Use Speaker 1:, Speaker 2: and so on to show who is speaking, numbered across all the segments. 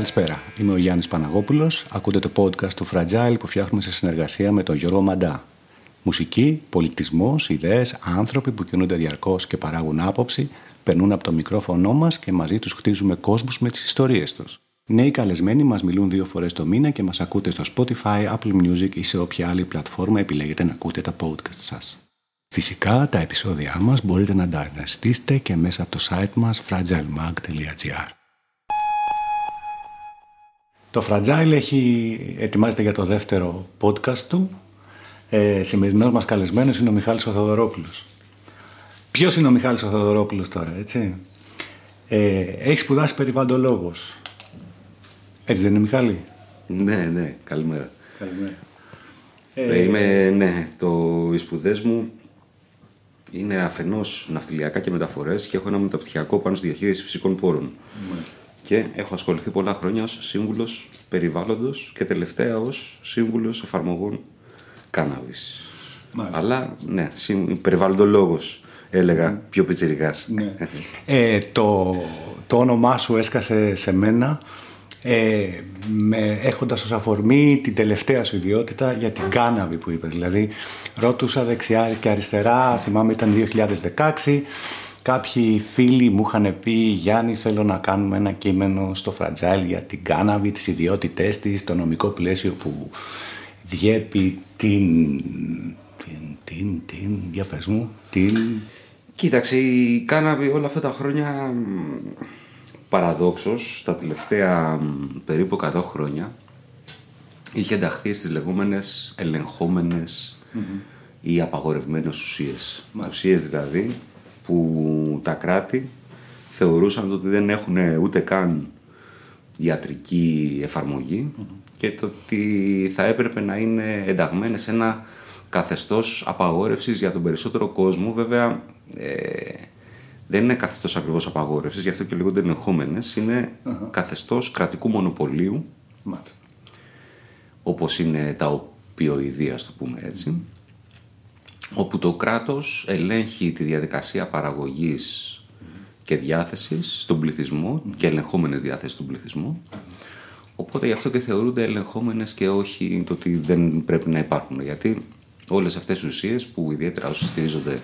Speaker 1: Καλησπέρα, είμαι ο Γιάννης Παναγόπουλος. Ακούτε το podcast του Fragile που φτιάχνουμε σε συνεργασία με τον Γιώργο Μαντά. Μουσική, πολιτισμός, ιδέες, άνθρωποι που κινούνται διαρκώς και παράγουν άποψη, περνούν από το μικρόφωνο μας και μαζί τους χτίζουμε κόσμους με τις ιστορίες τους. Νέοι καλεσμένοι μας μιλούν δύο φορές το μήνα και μας ακούτε στο Spotify, Apple Music ή σε όποια άλλη πλατφόρμα επιλέγετε να ακούτε τα podcast σας. Φυσικά τα επεισόδια μας μπορείτε να τα αναζητήσετε και μέσα από το site μας fragilemag.gr Το Fragile έχει ετοιμάζεται για το δεύτερο podcast του. Ε, σημερινός μας καλεσμένος είναι ο Μιχάλης ο Θοδωρόπουλος. Ποιος είναι ο Μιχάλης ο Θοδωρόπουλος τώρα, έτσι; Ε, έχει σπουδάσει περιβαλλοντολόγος. Έτσι δεν είναι Μιχάλη;
Speaker 2: Ναι, ναι, καλημέρα.
Speaker 1: Καλημέρα.
Speaker 2: Ε, είμαι, ναι, το, οι σπουδές μου είναι αφενός ναυτιλιακά και μεταφορές και έχω ένα μεταπτυχιακό πάνω στη διαχείριση φυσικών πόρων.
Speaker 1: Μάλιστα.
Speaker 2: Και έχω ασχοληθεί πολλά χρόνια ως σύμβουλος περιβάλλοντος και τελευταία ως σύμβουλος εφαρμογών κάναβης.
Speaker 1: Μάλιστα.
Speaker 2: Αλλά, ναι, σύμ- περιβαλλοντολόγος έλεγα, πιο πιτσιρικάς.
Speaker 1: Ναι. Ε, το, το όνομά σου έσκασε σε μένα ε, με, έχοντας ως αφορμή την τελευταία σου ιδιότητα για την κάναβη που είπες. Δηλαδή ρώτουσα δεξιά και αριστερά, θυμάμαι ήταν 2016, κάποιοι φίλοι μου είχαν πει «Γιάννη θέλω να κάνουμε ένα κείμενο στο Fragile για την κάναβη, τις ιδιότητές της, το νομικό πλαίσιο που διέπει την... την, την, την για πες μου, την...
Speaker 2: Κοίταξε, η κάναβη όλα αυτά τα χρόνια μ, παραδόξως τα τελευταία μ, περίπου 100 χρόνια είχε ενταχθεί στις λεγόμενες ελεγχόμενες ή απαγορευμένες ουσίες. Ουσίες δηλαδή που τα κράτη θεωρούσαν ότι δεν έχουν ούτε καν ιατρική εφαρμογή και το ότι θα έπρεπε να είναι ενταγμένες σε ένα καθεστώς απαγόρευσης για τον περισσότερο κόσμο. Βέβαια ε, δεν είναι καθεστώς ακριβώς απαγόρευσης, γι' αυτό και λέγονται ελεγχόμενες. Είναι καθεστώς κρατικού μονοπωλίου
Speaker 1: Μάλιστα.
Speaker 2: όπως είναι τα οπιοειδή, ας το πούμε έτσι, όπου το κράτος ελέγχει τη διαδικασία παραγωγής και διάθεσης στον πληθυσμό και ελεγχόμενες διάθεσεις στον πληθυσμό. Οπότε γι' αυτό και θεωρούνται ελεγχόμενες και όχι το ότι δεν πρέπει να υπάρχουν. Γιατί όλες αυτές οι ουσίες που ιδιαίτερα όσοι στηρίζονται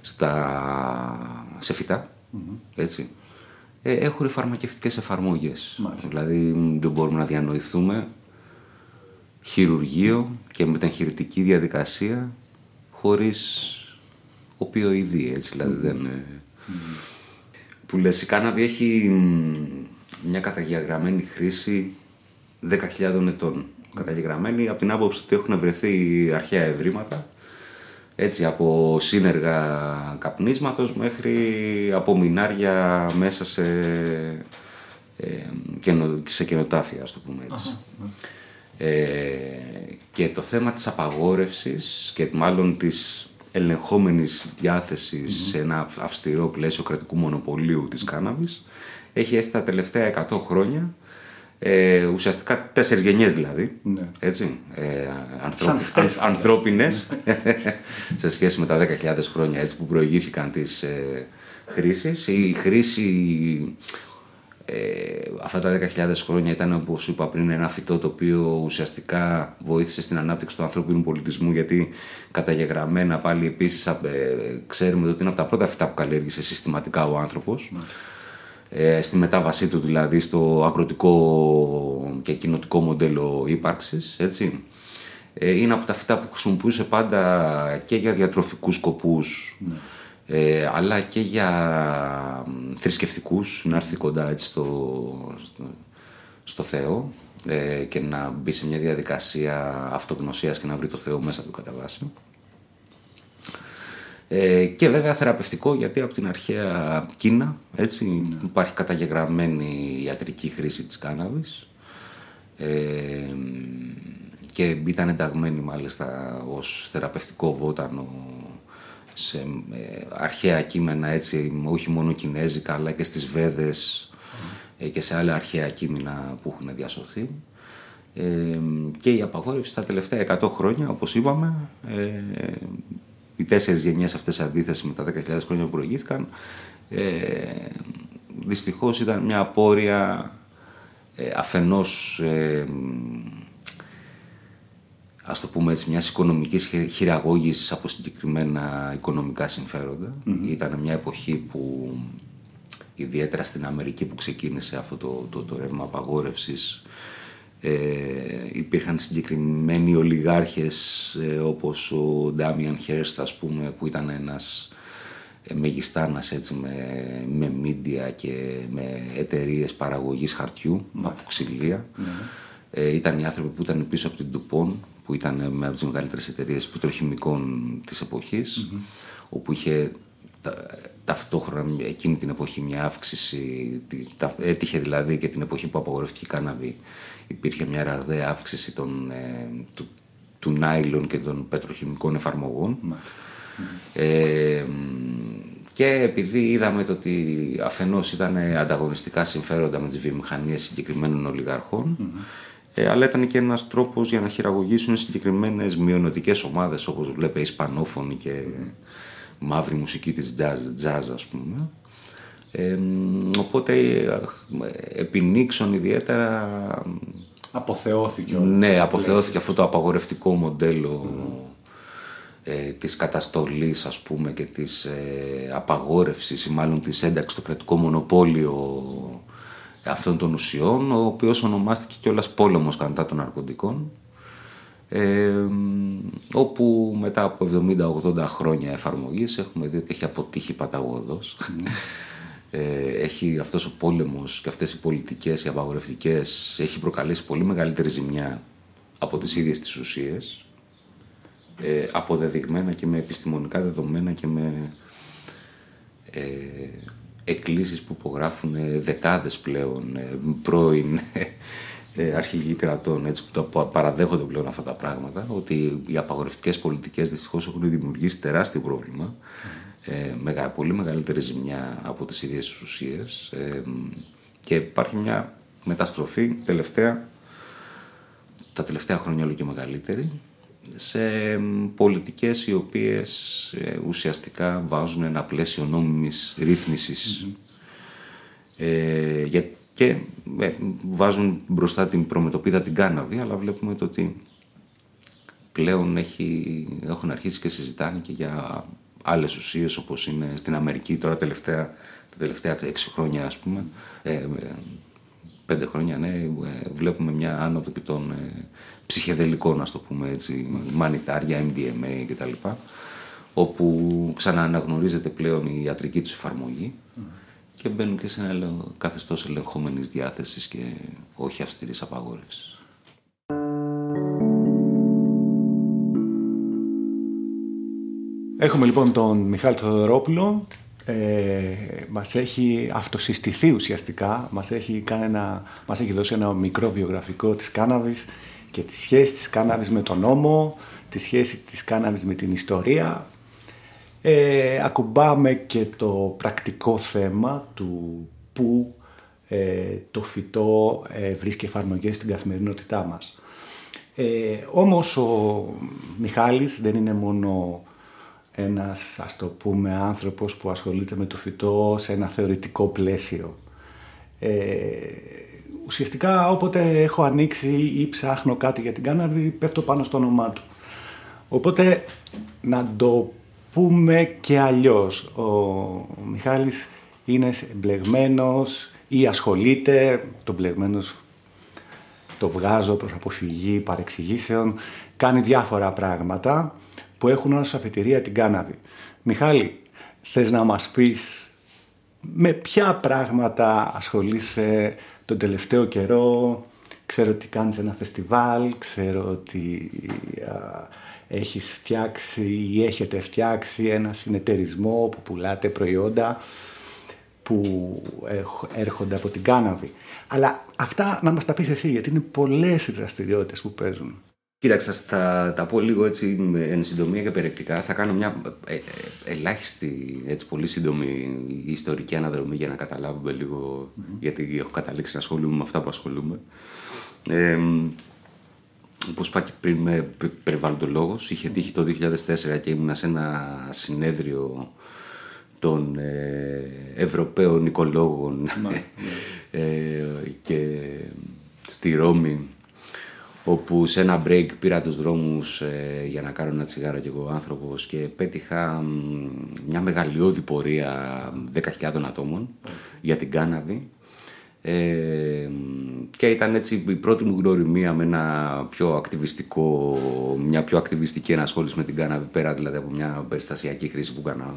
Speaker 2: στα... σε φυτά, έτσι, ε, έχουν φαρμακευτικές εφαρμογές.
Speaker 1: Μάλιστα.
Speaker 2: Δηλαδή δεν μπορούμε να διανοηθούμε χειρουργείο και μεταγχειρητική διαδικασία χωρίς οπιοειδή, έτσι δηλαδή δεν... είναι- Που λες, η κάναβη έχει μ, μια καταγεγραμμένη χρήση 10.000 ετών. Καταγεγραμμένη από την άποψη ότι έχουν βρεθεί αρχαία ευρήματα έτσι από σύνεργα καπνίσματος μέχρι απομεινάρια μέσα σε, ε, καινο- σε καινοτάφια, ας το πούμε έτσι. Ε, και το θέμα της απαγόρευσης και μάλλον της ελεγχόμενης διάθεσης σε ένα αυστηρό πλαίσιο κρατικού μονοπωλίου της κάναβης έχει έρθει τα τελευταία 100 χρόνια ε, ουσιαστικά τέσσερις γενιές δηλαδή
Speaker 1: Ναι.
Speaker 2: έτσι, ε, ανθρω...
Speaker 1: Σαν χτες.
Speaker 2: αν- ανθρώπινες σε σχέση με τα 10.000 χρόνια έτσι, που προηγήθηκαν της ε, χρήσης η χρήση ε, αυτά τα 10.000 χρόνια ήταν όπως σου είπα πριν ένα φυτό το οποίο ουσιαστικά βοήθησε στην ανάπτυξη του ανθρώπινου πολιτισμού γιατί καταγεγραμμένα πάλι επίσης ε, ξέρουμε ότι είναι από τα πρώτα φυτά που καλλιέργησε συστηματικά ο άνθρωπος. Ε, στη μετάβασή του δηλαδή στο αγροτικό και κοινοτικό μοντέλο ύπαρξης έτσι. Ε, είναι από τα φυτά που χρησιμοποιούσε πάντα και για διατροφικούς σκοπούς ε, αλλά και για μ, θρησκευτικούς να έρθει κοντά έτσι στο, στο, στο Θεό ε, και να μπει σε μια διαδικασία αυτογνωσίας και να βρει το Θεό μέσα του κατά βάση. Ε, και βέβαια θεραπευτικό γιατί από την αρχαία Κίνα έτσι, υπάρχει καταγεγραμμένη ιατρική χρήση της κάναβης ε, και ήταν ενταγμένη μάλιστα ως θεραπευτικό βότανο σε ε, αρχαία κείμενα έτσι, όχι μόνο κινέζικα αλλά και στις Βέδες ε, και σε άλλα αρχαία κείμενα που έχουν διασωθεί. Ε, και η απαγόρευση τα τελευταία 100 χρόνια, όπως είπαμε, ε, οι τέσσερις γενιές αυτές αντίθεση με τα 10.000 χρόνια που προηγήθηκαν, ε, δυστυχώς ήταν μια απόρρια ε, αφενός ε, ας το πούμε έτσι, μιας οικονομικής χειραγώγησης από συγκεκριμένα οικονομικά Ήταν μια εποχή που ιδιαίτερα στην Αμερική που ξεκίνησε αυτό το, το, το ρεύμα απαγόρευσης ε, υπήρχαν συγκεκριμένοι ολιγάρχες ε, όπως ο Ντάμιαν Χέρστ ας πούμε που ήταν ένας ε, μεγιστάνας έτσι με, με media και με εταιρείες παραγωγής χαρτιού ναι. από ξυλία. Ναι. Ε, ήταν οι άνθρωποι που ήταν πίσω από την Ντουπον που ήταν με από τις μεγαλύτερες εταιρείες πετροχημικών της εποχής όπου είχε ταυτόχρονα εκείνη την εποχή μια αύξηση, έτυχε δηλαδή και την εποχή που απαγορευτηκε η κάναβη. Υπήρχε μια ραγδαία αύξηση των, ε, του, του νάιλον και των πετροχημικών εφαρμογών. Ε, και επειδή είδαμε το ότι αφενός ήταν ανταγωνιστικά συμφέροντα με τις βιομηχανίες συγκεκριμένων ε, αλλά ήταν και ένας τρόπος για να χειραγωγήσουν συγκεκριμένες μειονοτικές ομάδες όπως βλέπετε Ισπανόφωνοι και μαύρη μουσική της jazz, jazz ας πούμε. Ε, οπότε επί Νίξον ιδιαίτερα
Speaker 1: αποθεώθηκε
Speaker 2: ναι αποθεώθηκε αυτό το απαγορευτικό μοντέλο ε, της καταστολής ας πούμε και της ε, απαγόρευσης ή μάλλον της ένταξης στο κρατικό μονοπόλιο αυτών των ουσιών ο οποίος ονομάστηκε κιόλας πόλεμος κατά των ναρκωτικών ε, όπου μετά από 70-80 χρόνια εφαρμογής έχουμε δει ότι έχει αποτύχει παταγωδός. Ε, έχει αυτός ο πόλεμος και αυτές οι πολιτικές, οι απαγορευτικές, έχει προκαλέσει πολύ μεγαλύτερη ζημιά από τις ίδιες τις ουσίες, ε, αποδεδειγμένα και με επιστημονικά δεδομένα και με ε, εκκλήσεις που υπογράφουν δεκάδες πλέον ε, πρώην ε, αρχηγοί κρατών έτσι, που το παραδέχονται πλέον αυτά τα πράγματα, ότι οι απαγορευτικές πολιτικές δυστυχώς έχουν δημιουργήσει τεράστιο πρόβλημα, ε, μεγα, πολύ μεγαλύτερη ζημιά από τις ίδιες τις ουσίες ε, και υπάρχει μια μεταστροφή τελευταία, τα τελευταία χρόνια όλο και μεγαλύτερη, σε πολιτικές οι οποίες ε, ουσιαστικά βάζουν ένα πλαίσιο νόμιμης Ε, για, και ε, βάζουν μπροστά την προμετωπίδα την κάναβη, αλλά βλέπουμε το ότι πλέον έχει, έχουν αρχίσει και συζητάνε και για άλλες ουσίες όπως είναι στην Αμερική τώρα τελευταία, τα τελευταία έξι χρόνια ας πούμε, ε, ε πέντε χρόνια ναι, ε, βλέπουμε μια άνοδο και των ε, ψυχεδελικών ας το πούμε έτσι, μανιτάρια, MDMA κτλ. όπου ξανααναγνωρίζεται πλέον η ιατρική τους εφαρμογή και μπαίνουν και σε ένα καθεστώς ελεγχόμενης διάθεσης και όχι αυστηρής απαγόρευσης.
Speaker 1: Έχουμε λοιπόν τον Μιχάλη Θοδωρόπουλο, ε, μας έχει αυτοσυστηθεί ουσιαστικά, μας έχει, κάνει ένα, μας έχει δώσει ένα μικρό βιογραφικό της κάναβης και της σχέσης της κάναβης με τον νόμο, της σχέσης της κάναβης με την ιστορία ε, ακουμπάμε και το πρακτικό θέμα του πού ε, το φυτό ε, βρίσκει εφαρμογές στην καθημερινότητά μας. Ε, όμως ο Μιχάλης δεν είναι μόνο ένας ας το πούμε άνθρωπος που ασχολείται με το φυτό σε ένα θεωρητικό πλαίσιο. Ε, ουσιαστικά όποτε έχω ανοίξει ή ψάχνω κάτι για την κάναβη πέφτω πάνω στο όνομά του. Οπότε να το πούμε και αλλιώς. Ο Μιχάλης είναι μπλεγμένος ή ασχολείται, το μπλεγμένος το βγάζω προς αποφυγή παρεξηγήσεων, κάνει διάφορα πράγματα που έχουν ως αφετηρία την κάναβη. Μιχάλη, θες να μας πεις με ποια πράγματα ασχολείσαι τον τελευταίο καιρό, ξέρω ότι κάνεις ένα φεστιβάλ, ξέρω ότι έχεις φτιάξει ή έχετε φτιάξει ένα συνεταιρισμό που πουλάτε προϊόντα που έρχονται από την κάναβη. Αλλά αυτά να μας τα πεις εσύ, γιατί είναι πολλές οι δραστηριότητες που παίζουν.
Speaker 2: Κοίταξα, θα τα πω λίγο έτσι εν συντομία και περιεκτικά. Θα κάνω μια ε, ε, ελάχιστη, έτσι πολύ σύντομη ιστορική αναδρομή για να καταλάβουμε γιατί έχω καταλήξει να ασχολούμαι με αυτά που ασχολούμαι. Ε, όπως είπα και πριν με περιβαλλοντολόγος, είχε τύχει το 2004 και ήμουνα σε ένα συνέδριο των ε, Ευρωπαίων οικολόγων ναι. ε, και στη Ρώμη όπου σε ένα break πήρα τους δρόμους ε, για να κάνω ένα τσιγάρο και εγώ άνθρωπος και πέτυχα μια μεγαλειώδη πορεία 10.000 ατόμων για την κάναβη. Ε, και ήταν έτσι η πρώτη μου γνωριμία με ένα πιο ακτιβιστικό, μια πιο ακτιβιστική ενασχόληση με την κάναβη πέρα δηλαδή από μια περιστασιακή χρήση που έκανα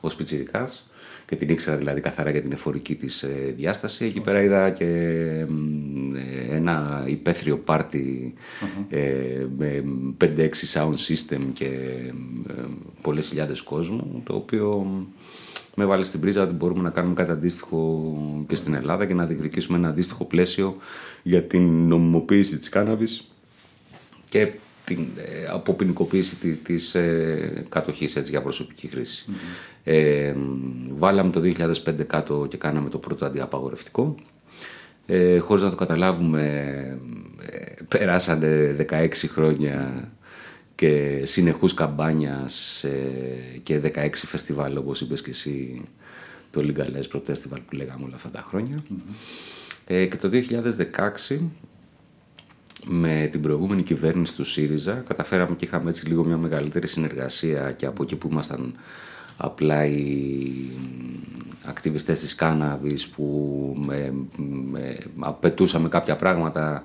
Speaker 2: ως πιτσιρικάς και την ήξερα δηλαδή καθαρά για την εφορική της ε, διάσταση. Εκεί πέρα είδα και ε, ένα υπαίθριο πάρτι ε, με 5-6 sound system και ε, πολλές χιλιάδες κόσμου, το οποίο με βάλει στην πρίζα ότι μπορούμε να κάνουμε κάτι αντίστοιχο και στην Ελλάδα και να διεκδικήσουμε ένα αντίστοιχο πλαίσιο για την νομιμοποίηση της κάναβης και την ε, αποποινικοποίηση της, της ε, κατοχής έτσι, για προσωπική Ε, βάλαμε το 2005 κάτω και κάναμε το πρώτο αντιαπαγορευτικό. Ε, χωρίς να το καταλάβουμε ε, περάσανε 16 χρόνια και συνεχούς καμπάνιας ε, και 16 φεστιβάλ όπως είπες και εσύ το Legalize Protestival που λέγαμε όλα αυτά τα χρονια ε, και το 2016 με την προηγούμενη κυβέρνηση του ΣΥΡΙΖΑ καταφέραμε και είχαμε έτσι λίγο μια μεγαλύτερη συνεργασία και από εκεί που ήμασταν απλά οι ακτιβιστές της κάναβης που με, με, απαιτούσαμε κάποια πράγματα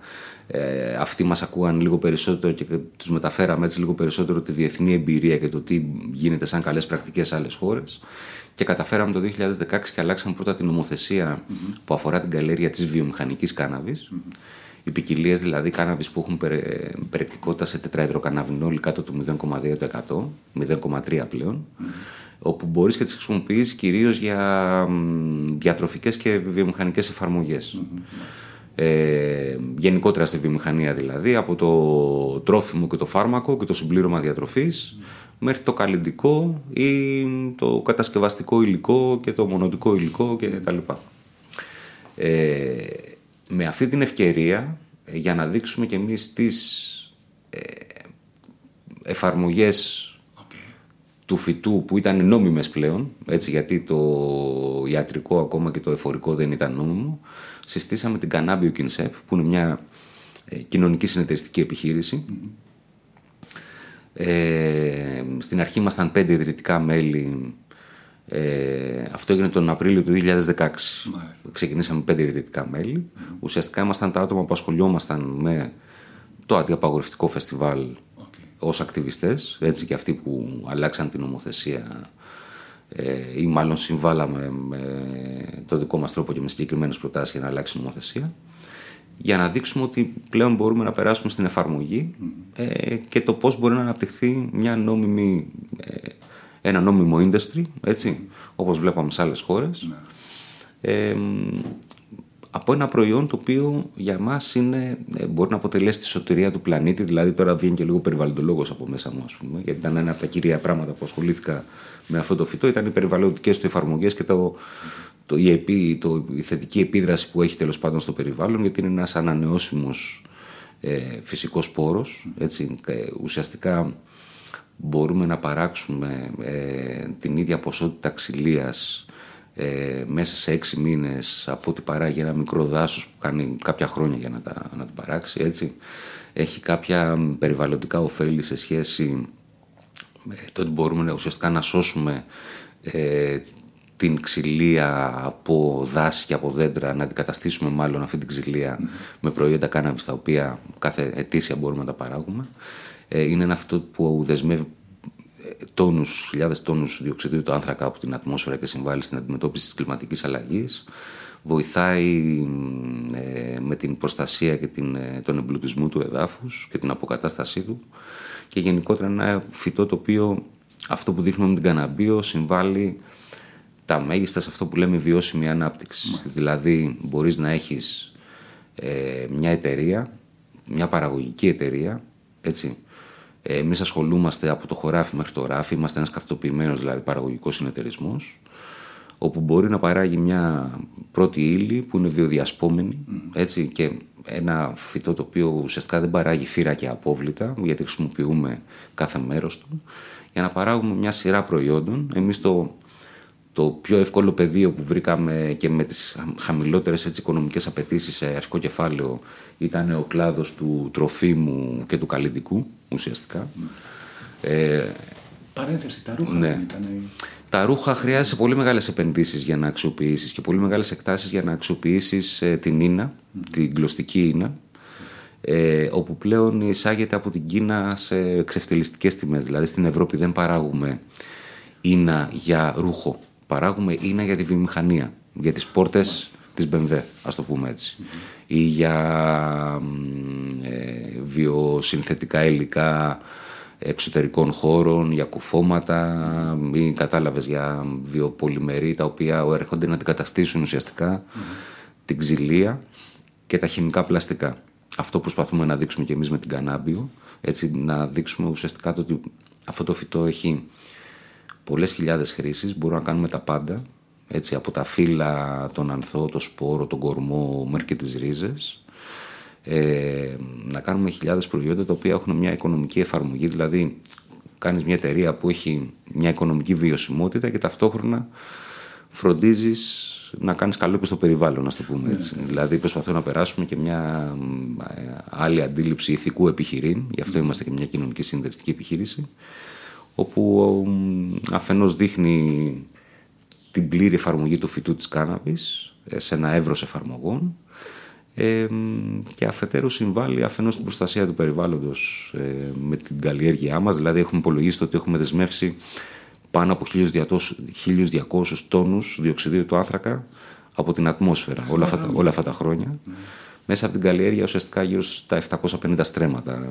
Speaker 2: ε, αυτοί μας ακούγαν λίγο περισσότερο και τους μεταφέραμε έτσι λίγο περισσότερο τη διεθνή εμπειρία και το τι γίνεται σαν καλές πρακτικές σε άλλες χώρες. Και καταφέραμε το 2016 και αλλάξαμε πρώτα την νομοθεσία που αφορά την καλλιέργεια της βιομηχανικής κάναβης οι ποικιλίες δηλαδή κάναβης που έχουν περιεκτικότητα σε τετραεδροκαναβινόλη κάτω του 0,2%, 0,3% πλέον, όπου μπορείς και τις χρησιμοποιείς κυρίως για διατροφικές και βιομηχανικές εφαρμογές. Ε, γενικότερα στη βιομηχανία δηλαδή, από το τρόφιμο και το φάρμακο και το συμπλήρωμα διατροφής μέχρι το καλλιντικό ή το κατασκευαστικό υλικό και το μονοτικό υλικό κτλ. Ε, με αυτή την ευκαιρία ε, για να δείξουμε και εμείς τις ε, εφαρμογές του φυτού που ήταν νόμιμες πλέον, έτσι, γιατί το ιατρικό ακόμα και το εφορικό δεν ήταν νόμιμο, συστήσαμε την Cannabio Kinsep, που είναι μια ε, κοινωνική συνεταιριστική Ε, στην αρχή ήμασταν πέντε ιδρυτικά μέλη ε, αυτό έγινε τον Απρίλιο του 2016. Μάλιστα. Ξεκινήσαμε πέντε ιδρυτικά μέλη. Mm-hmm. Ουσιαστικά ήμασταν τα άτομα που ασχολιόμασταν με το αντιαπαγορευτικό φεστιβάλ okay. ως ακτιβιστές, έτσι και αυτοί που αλλάξαν την νομοθεσία ε, ή μάλλον συμβάλαμε με το δικό μας τρόπο και με συγκεκριμένες προτάσεις για να αλλάξει η νομοθεσία για να δείξουμε ότι πλέον μπορούμε να περάσουμε στην εφαρμογή mm-hmm. ε, και το πώς μπορεί να αναπτυχθεί μια νόμιμη ε, ένα νόμιμο industry, έτσι, όπως βλέπαμε σε άλλες χώρες, ναι. ε, από ένα προϊόν το οποίο για μας είναι, ε, μπορεί να αποτελέσει τη σωτηρία του πλανήτη, δηλαδή τώρα βγαίνει και λίγο περιβαλλοντολόγος από μέσα μου, ας πούμε, γιατί ήταν ένα από τα κυρία πράγματα που ασχολήθηκα με αυτό το φυτό, ήταν οι περιβαλλοντικές του εφαρμογές και το, το, η, το, η θετική επίδραση που έχει τέλος πάντων στο περιβάλλον, γιατί είναι ένας ανανεώσιμος ε, φυσικός πόρος, έτσι, ουσιαστικά μπορούμε να παράξουμε ε, την ίδια ποσότητα ξυλίας ε, μέσα σε έξι μήνες από ό,τι παράγει ένα μικρό δάσος που κάνει κάποια χρόνια για να, τα, να το παράξει έτσι. Έχει κάποια περιβαλλοντικά ωφέλη σε σχέση με το ότι μπορούμε ουσιαστικά να σώσουμε ε, την ξυλία από δάση και από δέντρα, να αντικαταστήσουμε μάλλον αυτή την ξυλία με προϊόντα κάναβης τα οποία κάθε ετήσια μπορούμε να τα παράγουμε. Ε, είναι ένα αυτό που δεσμεύει ε, τόνους, χιλιάδες τόνους διοξιδίου του άνθρακα από την ατμόσφαιρα και συμβάλλει στην αντιμετώπιση της κλιματικής αλλαγής. Βοηθάει ε, με την προστασία και την, τον εμπλουτισμό του εδάφους και την αποκατάστασή του και γενικότερα ένα φυτό το οποίο αυτό που δείχνουμε με την καναμπίο συμβάλλει τα μέγιστα σε αυτό που λέμε βιώσιμη ανάπτυξη. Δηλαδή μπορείς να έχεις μια εταιρεία, μια παραγωγική εταιρεία, έτσι, Εμείς ασχολούμαστε από το χωράφι μέχρι το ράφι, είμαστε ένας καθοποιημένο δηλαδή παραγωγικός συνεταιρισμός, όπου μπορεί να παράγει μια πρώτη ύλη που είναι βιοδιασπόμενη έτσι, και ένα φυτό το οποίο ουσιαστικά δεν παράγει φύρα και απόβλητα, γιατί χρησιμοποιούμε κάθε μέρος του, για να παράγουμε μια σειρά προϊόντων. Εμείς το, το πιο εύκολο πεδίο που βρήκαμε και με τις χαμηλότερες έτσι, οικονομικές απαιτήσεις σε αρχικό κεφάλαιο ήταν ο κλάδος του τροφίμου και του καλλιτικού ουσιαστικά.
Speaker 1: Ε, Παρένθεση, τα ρούχα
Speaker 2: ναι.
Speaker 1: ήταν...
Speaker 2: Τα ρούχα χρειάζεται πολύ μεγάλες επενδύσεις για να αξιοποιήσεις και πολύ μεγάλες εκτάσεις για να αξιοποιήσεις ε, την ίνα, την κλωστική ίνα ε, όπου πλέον εισάγεται από την Κίνα σε εξευτελιστικές τιμές. Δηλαδή στην Ευρώπη δεν παράγουμε ίνα για ρούχο παράγουμε είναι για τη βιομηχανία, για τις πόρτες της BMW, ας το πούμε έτσι. Ή για ε, βιοσυνθετικά υλικά εξωτερικών χώρων, για κουφώματα ή κατάλαβες για βιοπολιμερή τα οποία έρχονται να αντικαταστήσουν ουσιαστικά την ξυλία και τα χημικά πλαστικά. Αυτό προσπαθούμε να δείξουμε και εμείς με την κανάμπιο, έτσι να δείξουμε ουσιαστικά το ότι αυτό το φυτό έχει πολλές χιλιάδες χρήσεις, μπορούμε να κάνουμε τα πάντα, έτσι, από τα φύλλα, τον ανθό, το σπόρο, τον κορμό, μέχρι και τις ρίζες. Ε, να κάνουμε χιλιάδες προϊόντα τα οποία έχουν μια οικονομική εφαρμογή, δηλαδή κάνεις μια εταιρεία που έχει μια οικονομική βιωσιμότητα και ταυτόχρονα φροντίζεις να κάνεις καλό και στο περιβάλλον, να το πούμε έτσι. Ναι. Δηλαδή προσπαθούμε να περάσουμε και μια ε, άλλη αντίληψη ηθικού επιχειρήν, γι' αυτό είμαστε και μια κοινωνική συνδεστική επιχείρηση, όπου αφενός δείχνει την πλήρη εφαρμογή του φυτού της κάναβης ε, σε ένα εύρος εφαρμογών ε, και αφετέρου συμβάλλει αφενός στην προστασία του περιβάλλοντος ε, με την καλλιέργειά μας, δηλαδή έχουμε υπολογίσει ότι έχουμε δεσμεύσει πάνω από 1.200 τόνους διοξιδίου του άνθρακα από την ατμόσφαιρα όλα αυτά, όλα αυτά τα χρόνια. Μέσα από την καλλιέργεια ουσιαστικά γύρω στα 750 στρέμματα,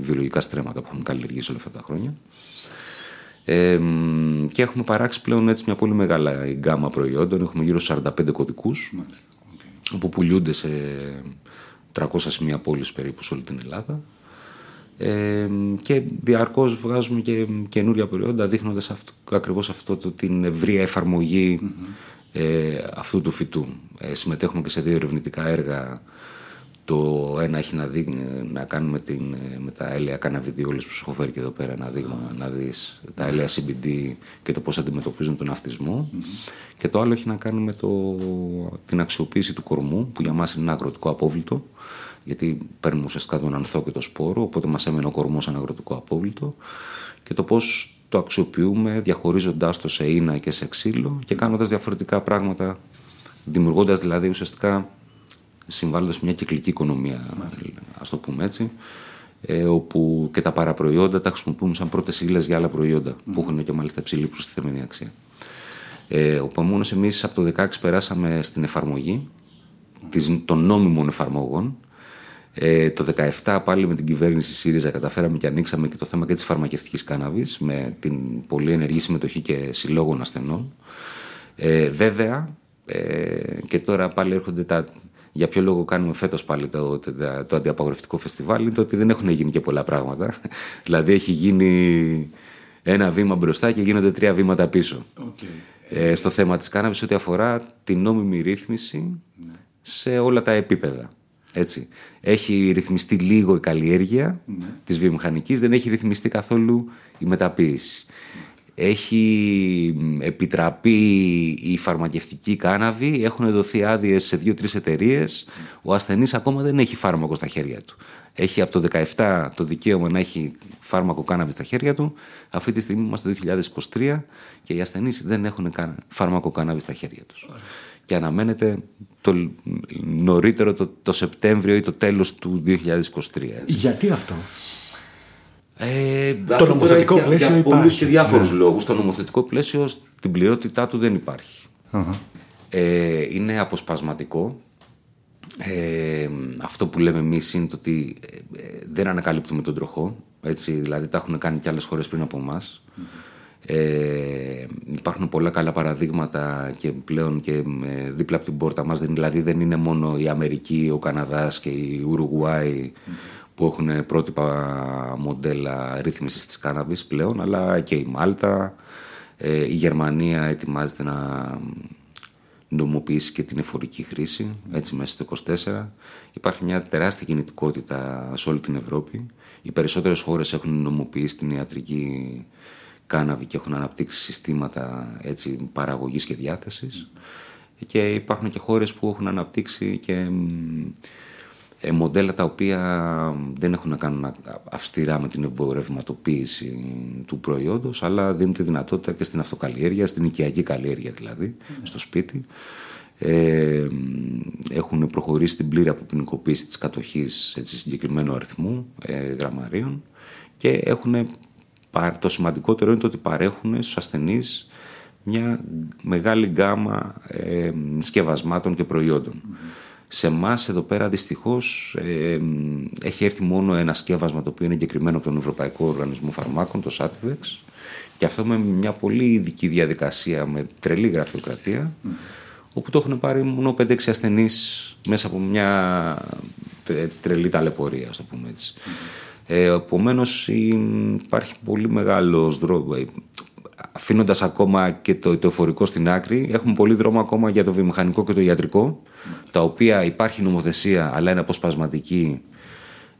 Speaker 2: βιολογικά στρέμματα που έχουμε καλλιεργήσει όλα αυτά τα χρόνια. Ε, και έχουμε παράξει πλέον έτσι μια πολύ μεγάλα γκάμα προϊόντων. Έχουμε γύρω στους 45 κωδικούς okay. που πουλιούνται σε 300 σημεία πόλης περίπου σε όλη την Ελλάδα. Ε, και διαρκώς βγάζουμε και καινούρια προϊόντα δείχνοντας αυ, ακριβώς αυτό το, την ευρία εφαρμογή ε, αυτού του φυτού. Ε, συμμετέχουμε και σε δύο ερευνητικά έργα. Το ένα έχει να, δει, να κάνει με, την, με τα έλαια καναβιδιόλες που σου έχω φέρει και εδώ πέρα ένα δείγμα να δεις τα έλαια CBD και το πώς αντιμετωπίζουν τον αυτισμό. Και το άλλο έχει να κάνει με το, την αξιοποίηση του κορμού που για μας είναι ένα αγροτικό απόβλητο γιατί παίρνουμε ουσιαστικά τον ανθό και το σπόρο οπότε μας έμενε ο κορμός σαν αγροτικό απόβλητο. Και το πώς το αξιοποιούμε διαχωρίζοντάς το σε ίνα και σε ξύλο και κάνοντας διαφορετικά πράγματα, δημιουργώντας δηλαδή ουσιαστικά συμβάλλοντας μια κυκλική οικονομία, ας το πούμε έτσι, ε, όπου και τα παραπροϊόντα τα χρησιμοποιούμε σαν πρώτες ύλες για άλλα προϊόντα, που έχουν και μάλιστα υψηλή προστιθέμενη αξία. Ε, Οπομένω, εμείς από το 2016 περάσαμε στην εφαρμογή των νόμιμων εφαρμογών ε, το 2017 πάλι με την κυβέρνηση ΣΥΡΙΖΑ καταφέραμε και ανοίξαμε και το θέμα και της φαρμακευτικής κάναβης με την πολύ ενεργή συμμετοχή και συλλόγων ασθενών. Ε, βέβαια, ε, και τώρα πάλι έρχονται τα... Για ποιο λόγο κάνουμε φέτος πάλι το, το, το αντιαπαγορευτικό φεστιβάλ είναι το ότι δεν έχουν γίνει και πολλά πράγματα. δηλαδή έχει γίνει ένα βήμα μπροστά και γίνονται τρία βήματα πίσω. Okay. Ε, στο θέμα της κάναβης ό,τι αφορά την νόμιμη ρύθμιση ναι. σε όλα τα επίπεδα. Έτσι. Έχει ρυθμιστεί λίγο η καλλιέργεια ναι. της βιομηχανικής, δεν έχει ρυθμιστεί καθόλου η μεταποίηση. Έχει επιτραπεί η φαρμακευτική κάναβη, έχουν δοθεί άδειες σε δύο-τρεις εταιρείες. Ο ασθενής ακόμα δεν έχει φάρμακο στα χέρια του. Έχει από το 2017 το δικαίωμα να έχει φάρμακο κάναβη στα χέρια του. Αυτή τη στιγμή είμαστε το 2023 και οι ασθενείς δεν έχουν φάρμακο κάναβη στα χέρια τους και αναμένεται το νωρίτερο το, το Σεπτέμβριο ή το τέλος του 2023.
Speaker 1: Γιατί αυτό;
Speaker 2: Ε, το νομοθετικό για, πλαίσιο για, για πολλούς και διάφορους ναι. λόγους. Το νομοθετικό πλαίσιο στην πληρότητά του δεν υπαρχει Ε, είναι αποσπασματικό. Ε, αυτό που λέμε εμείς είναι το ότι ε, δεν ανακαλύπτουμε τον τροχό. Έτσι, δηλαδή τα έχουν κάνει και άλλες χώρες πριν από εμάς. Ε, υπάρχουν πολλά καλά παραδείγματα και πλέον και δίπλα από την πόρτα μας δηλαδή δεν είναι μόνο η Αμερική, ο Καναδάς και η Ουρουγουάη που έχουν πρότυπα μοντέλα ρύθμισης της κάναβης πλέον αλλά και η Μάλτα ε, η Γερμανία ετοιμάζεται να νομοποιήσει και την εφορική χρήση έτσι μέσα στο 24 υπάρχει μια τεράστια κινητικότητα σε όλη την Ευρώπη. Οι περισσότερες χώρες έχουν νομοποιήσει την ιατρική κάναβη και έχουν αναπτύξει συστήματα έτσι, παραγωγής και διάθεσης. Και υπάρχουν και χώρες που έχουν αναπτύξει και ε, μοντέλα τα οποία δεν έχουν να κάνουν αυστηρά με την εμπορευματοποίηση του προϊόντος αλλά δίνουν τη δυνατότητα και στην αυτοκαλλιέργεια, στην οικιακή καλλιέργεια δηλαδή, στο σπίτι. Ε, έχουν προχωρήσει στην πλήρη αποποινικοποίηση της κατοχής έτσι, συγκεκριμένου αριθμού ε, γραμμαρίων και έχουν, το σημαντικότερο είναι το ότι παρέχουν στους ασθενείς μια μεγάλη γκάμα ε, σκευασμάτων και προϊόντων. Σε εμάς εδώ πέρα δυστυχώς ε, έχει έρθει μόνο ένα σκεύασμα το οποίο είναι εγκεκριμένο από τον Ευρωπαϊκό Οργανισμό Φαρμάκων, το Sativex, και αυτό με μια πολύ ειδική διαδικασία, με τρελή γραφειοκρατία, όπου το έχουν πάρει μόνο 5-6 ασθενείς μέσα από μια έτσι, τρελή ταλαιπωρία, ας το πούμε έτσι. Ε, Επομένως, υπάρχει πολύ μεγάλος δρόμος. Ε, Αφήνοντας ακόμα και το, το εφορικό στην άκρη, έχουμε πολύ δρόμο ακόμα για το βιομηχανικό και το ιατρικό, τα οποία υπάρχει νομοθεσία, αλλά είναι αποσπασματική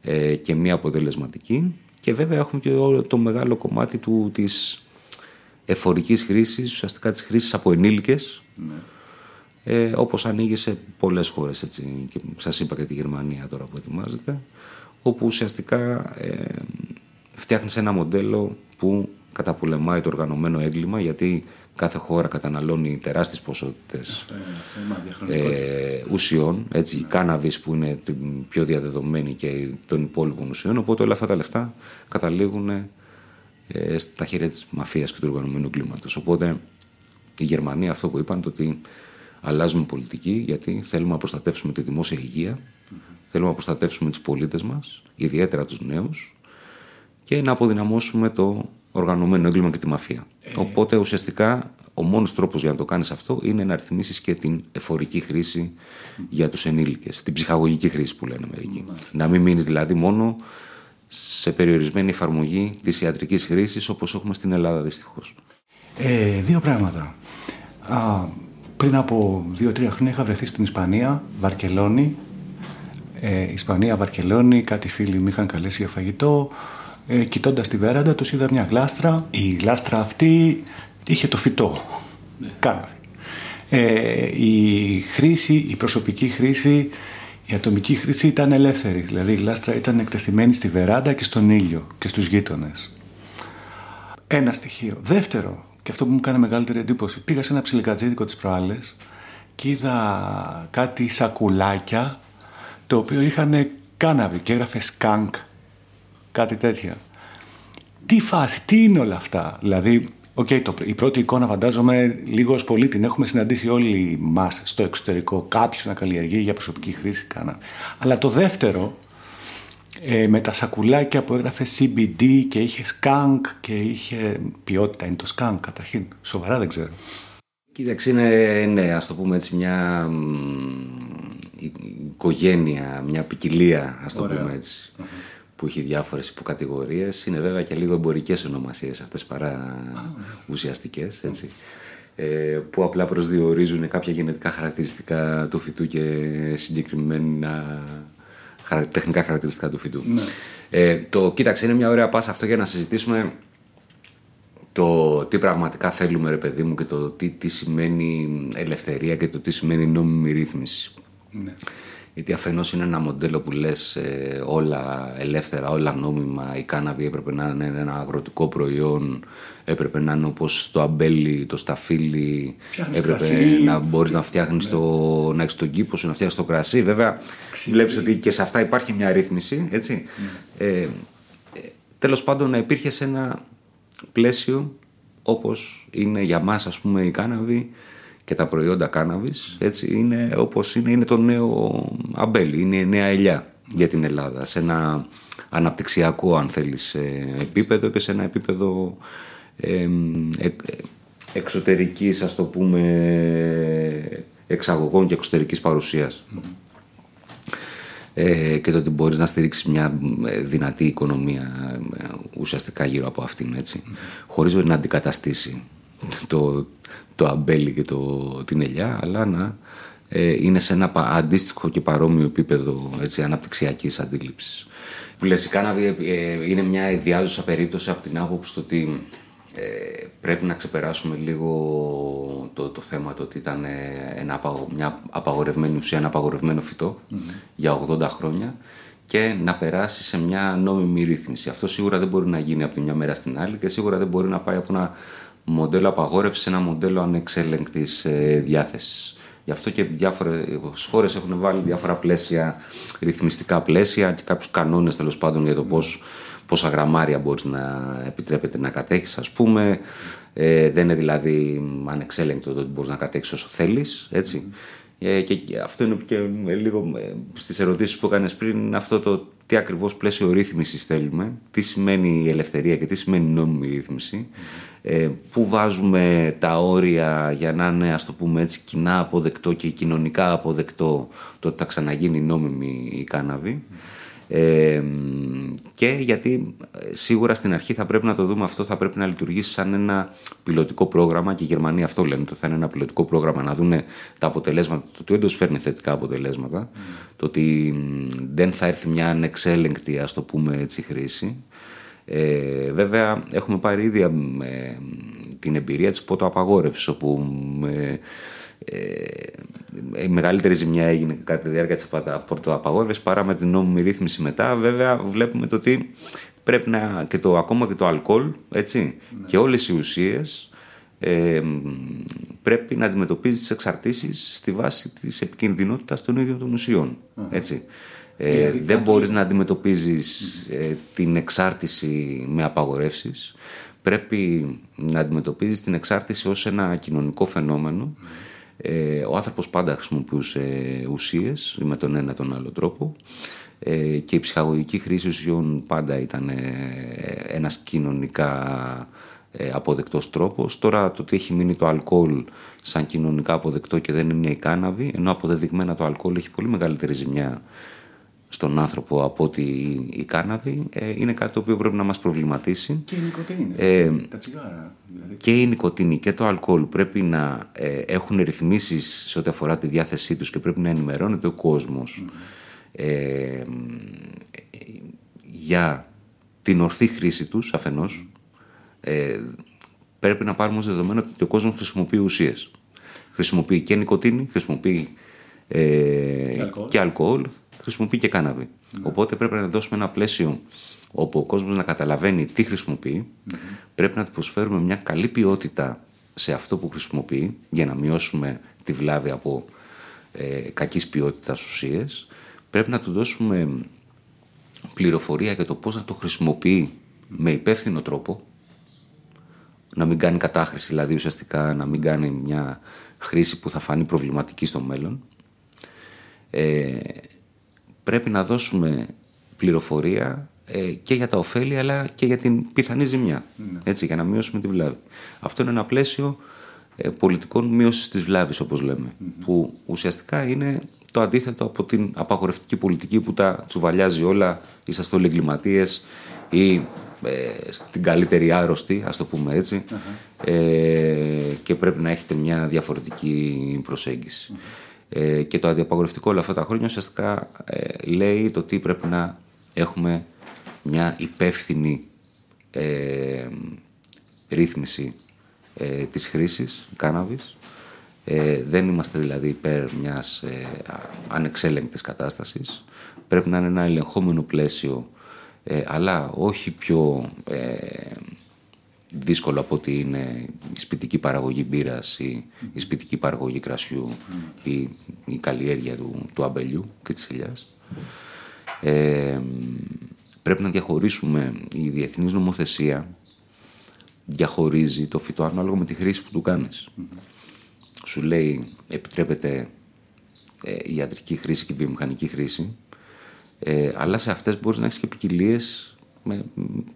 Speaker 2: ε, και μη αποτελεσματική. Και βέβαια έχουμε και το, το μεγάλο κομμάτι του, της εφορικής χρήσης, ουσιαστικά της χρήσης από ενήλικες, ναι ε, όπως ανοίγει σε πολλές χώρες έτσι, και σας είπα και τη Γερμανία τώρα που ετοιμάζεται όπου ουσιαστικά ε, φτιάχνεις ένα μοντέλο που καταπολεμάει το οργανωμένο έγκλημα γιατί κάθε χώρα καταναλώνει τεράστιες ποσότητες ε, ουσιών, έτσι, κάναβης που είναι την πιο διαδεδομένη και των υπόλοιπων ουσιών. Οπότε όλα αυτά τα λεφτά καταλήγουν ε, στα χέρια της μαφίας και του οργανωμένου εγκλήματος. Οπότε η Γερμανία αυτό που είπαν το ότι αλλάζουμε πολιτική γιατί θέλουμε να προστατεύσουμε τη δημόσια υγεία, θέλουμε να προστατεύσουμε τους πολίτες μας, ιδιαίτερα τους νέους και να αποδυναμώσουμε το οργανωμένο έγκλημα και τη μαφία. Ε. Οπότε ουσιαστικά ο μόνος τρόπος για να το κάνεις αυτό είναι να ρυθμίσεις και την εφορική χρήση για τους ενήλικες, την ψυχαγωγική χρήση που λένε μερικοί. Να μην μείνεις δηλαδή μόνο σε περιορισμένη εφαρμογή της ιατρικής χρήσης όπως έχουμε στην Ελλάδα δυστυχώς.
Speaker 1: Ε, δύο πράγματα. Α, πριν από δύο-τρία χρόνια είχα βρεθεί στην Ισπανία, Βαρκελόνη. Ε, Ισπανία, Βαρκελόνη, κάτι φίλοι μου είχαν καλέσει για φαγητό. Ε, Κοιτώντας τη βέραντα, τους είδα μια γλάστρα. Η γλάστρα αυτή είχε το φυτό. Ναι. Ε, η χρήση, η προσωπική χρήση, η ατομική χρήση ήταν ελεύθερη. Δηλαδή η γλάστρα ήταν εκτεθειμένη στη βεράντα και στον ήλιο και στους γείτονες. Ένα στοιχείο. Δεύτερο, και αυτό που μου έκανε μεγαλύτερη εντύπωση, πήγα σε ένα ψιλικατζίδικο τις προάλλες και είδα κάτι σακουλάκια το οποίο είχαν κάναβι και έγραφε σκάνκ, κάτι τέτοια. Τι φάση, τι είναι όλα αυτά; Δηλαδή, okay, το, η πρώτη εικόνα φαντάζομαι λίγο ως πολύ την έχουμε συναντήσει όλοι μας στο εξωτερικό. Κάποιος να καλλιεργεί για προσωπική χρήση κάναβι. Αλλά το δεύτερο ε, με τα σακουλάκια που έγραφε CBD και είχε skunk και είχε ποιότητα. Είναι το skunk καταρχήν. Σοβαρά δεν ξέρω.
Speaker 2: Κοίταξε, είναι, ναι, ας το πούμε έτσι, μια οικογένεια, μια ποικιλία, ας το πούμε ετσι που έχει διάφορες υποκατηγορίες. Είναι βέβαια και λίγο εμπορικές ονομασίες αυτές παρά ουσιαστικές, έτσι. Ε, που απλά προσδιορίζουν κάποια γενετικά χαρακτηριστικά του φυτού και συγκεκριμένα τεχνικά χαρακτηριστικά του φυτού. Ναι. Ε, το κοίταξε, είναι μια ωραία πάσα αυτό για να συζητήσουμε το τι πραγματικά θέλουμε, ρε παιδί μου, και το τι, τι σημαίνει ελευθερία και το τι σημαίνει νόμιμη ρύθμιση. Ναι. Γιατί αφενός είναι ένα μοντέλο που λες ε, όλα ελεύθερα, όλα νόμιμα. Η κάναβη έπρεπε να είναι ένα αγροτικό προϊόν, έπρεπε να είναι όπως το αμπέλι, το σταφύλι. έπρεπε να μπορείς να φτιάχνεις ναι. το. να έχεις τον κήπο σου, να φτιάχνεις το κρασί. Βέβαια, βλέπεις ότι και σε αυτά υπάρχει μια ρύθμιση. Έτσι. Ναι. Ε, Τέλος πάντων, να υπήρχε σε ένα πλαίσιο όπως είναι για μας, ας πούμε, η κάναβη και τα προϊόντα κάναβης έτσι είναι όπως είναι, είναι το νέο αμπέλι, είναι η νέα ελιά για την Ελλάδα σε ένα αναπτυξιακό αν θέλεις ε, επίπεδο και σε ένα επίπεδο ε, ε, εξωτερικής ας το πούμε εξαγωγών και εξωτερικής παρουσίας. Ε, και το ότι μπορείς να στηρίξεις μια ε, δυνατή οικονομία ουσιαστικά γύρω από αυτήν έτσι, χωρίς να αντικαταστήσει το, το αμπέλι και το, την ελιά, αλλά να ε, είναι σε ένα αντίστοιχο και παρόμοιο επίπεδο έτσι, αναπτυξιακής αντίληψης. Που λες, η κάναβη ε, είναι μια ιδιάζουσα περίπτωση από την άποψη ότι ε, πρέπει να ξεπεράσουμε λίγο το, το θέμα το ότι ήταν ένα, μια απαγορευμένη ουσία, ένα απαγορευμένο για 80 χρόνια και να περάσει σε μια νόμιμη ρύθμιση. Αυτό σίγουρα δεν μπορεί να γίνει από τη μια μέρα στην άλλη και σίγουρα δεν μπορεί να πάει από ένα μοντέλο απαγόρευσης σε ένα μοντέλο ανεξέλεγκτης ε, διάθεσης. Γι' αυτό και διάφορε χώρες έχουν βάλει διάφορα πλαίσια, ρυθμιστικά πλαίσια και κάποιους κανόνες τέλος πάντων για το πώς πόσα γραμμάρια μπορείς να επιτρέπεται να κατέχεις ας πούμε. Ε, δεν είναι δηλαδή ανεξέλεγκτο το ότι μπορείς να κατέχεις όσο θέλεις, έτσι. Ε, και αυτό είναι και λίγο ε, στις ερωτήσεις που έκανες πριν αυτό το τι ακριβώς πλαίσιο ρύθμισης θέλουμε, τι σημαίνει η ελευθερία και τι σημαίνει η νόμιμη ρύθμιση, ε, πού βάζουμε τα όρια για να είναι ας το πούμε έτσι κοινά αποδεκτό και κοινωνικά αποδεκτό το ότι θα ξαναγίνει νόμιμη η κάναβη και γιατί ε, σίγουρα στην αρχή θα πρέπει να το δούμε αυτό, θα πρέπει να λειτουργήσει σαν ένα πιλωτικό πρόγραμμα και οι Γερμανοί αυτό λένε, ότι θα είναι ένα πιλωτικό πρόγραμμα να δουν τα αποτελέσματα, το ότι όντως φέρνει θετικά αποτελέσματα, το ότι δεν θα έρθει μια ανεξέλεγκτη, ας το πούμε έτσι, χρήση. Ε, βέβαια έχουμε πάρει ήδη ε, την εμπειρία της πότο όπου ε, ε, η μεγαλύτερη ζημιά έγινε κατά τη διάρκεια της πορτοαπαγόρευσης παρά με την νόμιμη ρύθμιση μετά. Βέβαια βλέπουμε το ότι πρέπει να και το, ακόμα και το αλκοόλ έτσι, ναι. και όλες οι ουσίες ε, πρέπει να αντιμετωπίζεις τις εξαρτήσεις στη βάση της επικινδυνότητας των ίδιων των ουσιών. Έτσι. Ε, δεν μπορείς να αντιμετωπίζεις ε, την εξάρτηση με απαγορεύσεις. Πρέπει να αντιμετωπίζεις την εξάρτηση ως ένα κοινωνικό φαινόμενο ε, ο άνθρωπος πάντα χρησιμοποιούσε ουσίες με τον ένα τον άλλο τρόπο ε, και η ψυχαγωγική χρήση ουσιών πάντα ήταν ε, ένας κοινωνικά ε, αποδεκτός τρόπος. Τώρα το ότι έχει μείνει το αλκοόλ σαν κοινωνικά αποδεκτό και δεν είναι η κάναβη, ενώ αποδεδειγμένα το αλκοόλ έχει πολύ μεγαλύτερη ζημιά στον άνθρωπο από ότι η κάναβη ε, είναι κάτι το οποίο πρέπει να μας προβληματίσει.
Speaker 1: Και η νοικοτήνη, ε, τα τσιγάρα.
Speaker 2: Δηλαδή. Και η νοικοτήνη και το αλκοόλ πρέπει να ε, έχουν ρυθμίσεις σε ό,τι αφορά τη διάθεσή τους και πρέπει να ενημερώνεται ο κόσμος ε, για την ορθή χρήση τους αφενός. Ε, πρέπει να πάρουμε ως δεδομένο ότι ο κόσμος χρησιμοποιεί ουσίες. Χρησιμοποιεί και νοικοτήνη, χρησιμοποιεί ε, και αλκοόλ χρησιμοποιεί και κάναβη. Οπότε πρέπει να δώσουμε ένα πλαίσιο όπου ο κόσμος να καταλαβαίνει τι χρησιμοποιει Πρέπει να του προσφέρουμε μια καλή ποιότητα σε αυτό που χρησιμοποιεί για να μειώσουμε τη βλάβη από ε, κακής ποιότητας ουσίες. Πρέπει να του δώσουμε πληροφορία για το πώς να το χρησιμοποιεί με υπεύθυνο τρόπο, να μην κάνει κατάχρηση, δηλαδή ουσιαστικά να μην κάνει μια χρήση που θα φανεί προβληματική στο μέλλον. Ε, πρέπει να δώσουμε πληροφορία ε, και για τα ωφέλη αλλά και για την πιθανή ζημιά. Ναι. Έτσι, για να μειώσουμε τη βλάβη. Αυτό είναι ένα πλαίσιο ε, πολιτικών μείωσης της βλάβης, όπως Που ουσιαστικά είναι το αντίθετο από την απαγορευτική πολιτική που τα τσουβαλιάζει όλα, είσαστε όλοι εγκληματίες ή ε, στην καλύτερη άρρωστη, ας το πούμε έτσι, ε, και πρέπει να έχετε μια διαφορετική προσέγγιση. Ε, και το αντιαπαγορευτικό όλα αυτά τα χρόνια ουσιαστικά ε, λέει το τι πρέπει να έχουμε μια υπεύθυνη ε, ρύθμιση ε, της χρήσης κάναβης. Ε, δεν είμαστε δηλαδή υπέρ μιας ε, ανεξέλεγκτης κατάστασης. Πρέπει να είναι ένα ελεγχόμενο πλαίσιο, αλλά όχι πιο δύσκολο από ότι είναι η σπιτική παραγωγή μπύρας ή η σπιτική παραγωγή κρασιού ή η καλλιέργεια του, του αμπελιού και της ελιάς. Ε, πρέπει να διαχωρίσουμε η διεθνής νομοθεσία διαχωρίζει το φυτό ανάλογα με τη χρήση που του κάνεις. Σου λέει επιτρέπεται ε, η ιατρική χρήση και η βιομηχανική χρήση ε, αλλά σε αυτές μπορείς να έχεις και ποικιλίες με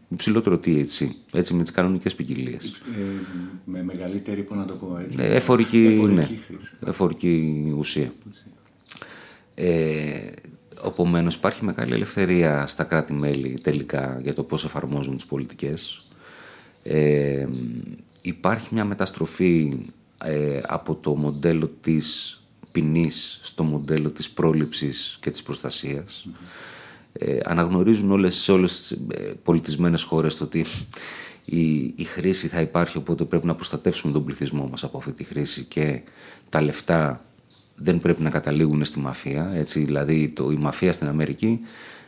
Speaker 2: υψηλότερο THC, έτσι, με τις κανονικές ποικιλίες. Ε,
Speaker 1: με μεγαλύτερη, πώς να το πω έτσι.
Speaker 2: Ε, εφορική, εφορική, ναι, εφορική ουσία. Ε, Οπομένως υπάρχει μεγάλη ελευθερία στα κράτη-μέλη τελικά για το πώς εφαρμόζουν τις πολιτικές. Ε, υπάρχει μια μεταστροφή ε, από το μοντέλο της ποινής στο μοντέλο της πρόληψης και της προστασίας ε, αναγνωρίζουν όλες, σε όλες τις ε, πολιτισμένες χώρες το ότι η, η χρήση θα υπάρχει οπότε πρέπει να προστατεύσουμε τον πληθυσμό μας από αυτή τη χρήση και τα λεφτά δεν πρέπει να καταλήγουν στη μαφία. Έτσι, δηλαδή το, η μαφία στην Αμερική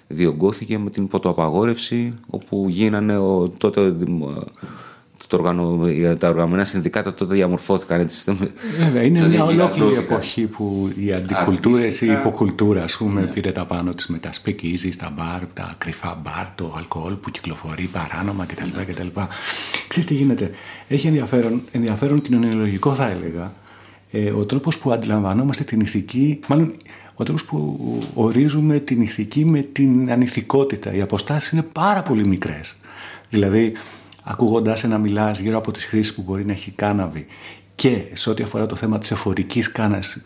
Speaker 2: διωγγώθηκε με την ποτοαπαγόρευση όπου γίνανε ο, τότε το οργανω... τα οργανωμένα συνδικάτα τότε διαμορφώθηκαν. Έτσι,
Speaker 1: Βέβαια, είναι μια ολόκληρη εποχή που η αντικουλτούρα, η υποκουλτούρα, ας πούμε, ναι. πήρε τα πάνω της με τα speakeasy, τα μπαρ, τα κρυφά μπαρ, το αλκοόλ που κυκλοφορεί παράνομα κτλ. κτλ. Ξέρεις τι γίνεται; Έχει ενδιαφέρον, ενδιαφέρον κοινωνιολογικό θα έλεγα, ε, ο τρόπος που αντιλαμβανόμαστε την ηθική, μάλλον ο τρόπος που ορίζουμε την ηθική με την ανηθικότητα. Οι αποστάσεις είναι πάρα πολύ μικρές. Δηλαδή, ακούγοντάς ένα μιλάς γύρω από τις χρήσεις που μπορεί να έχει κάναβη και σε ό,τι αφορά το θέμα της εφορικής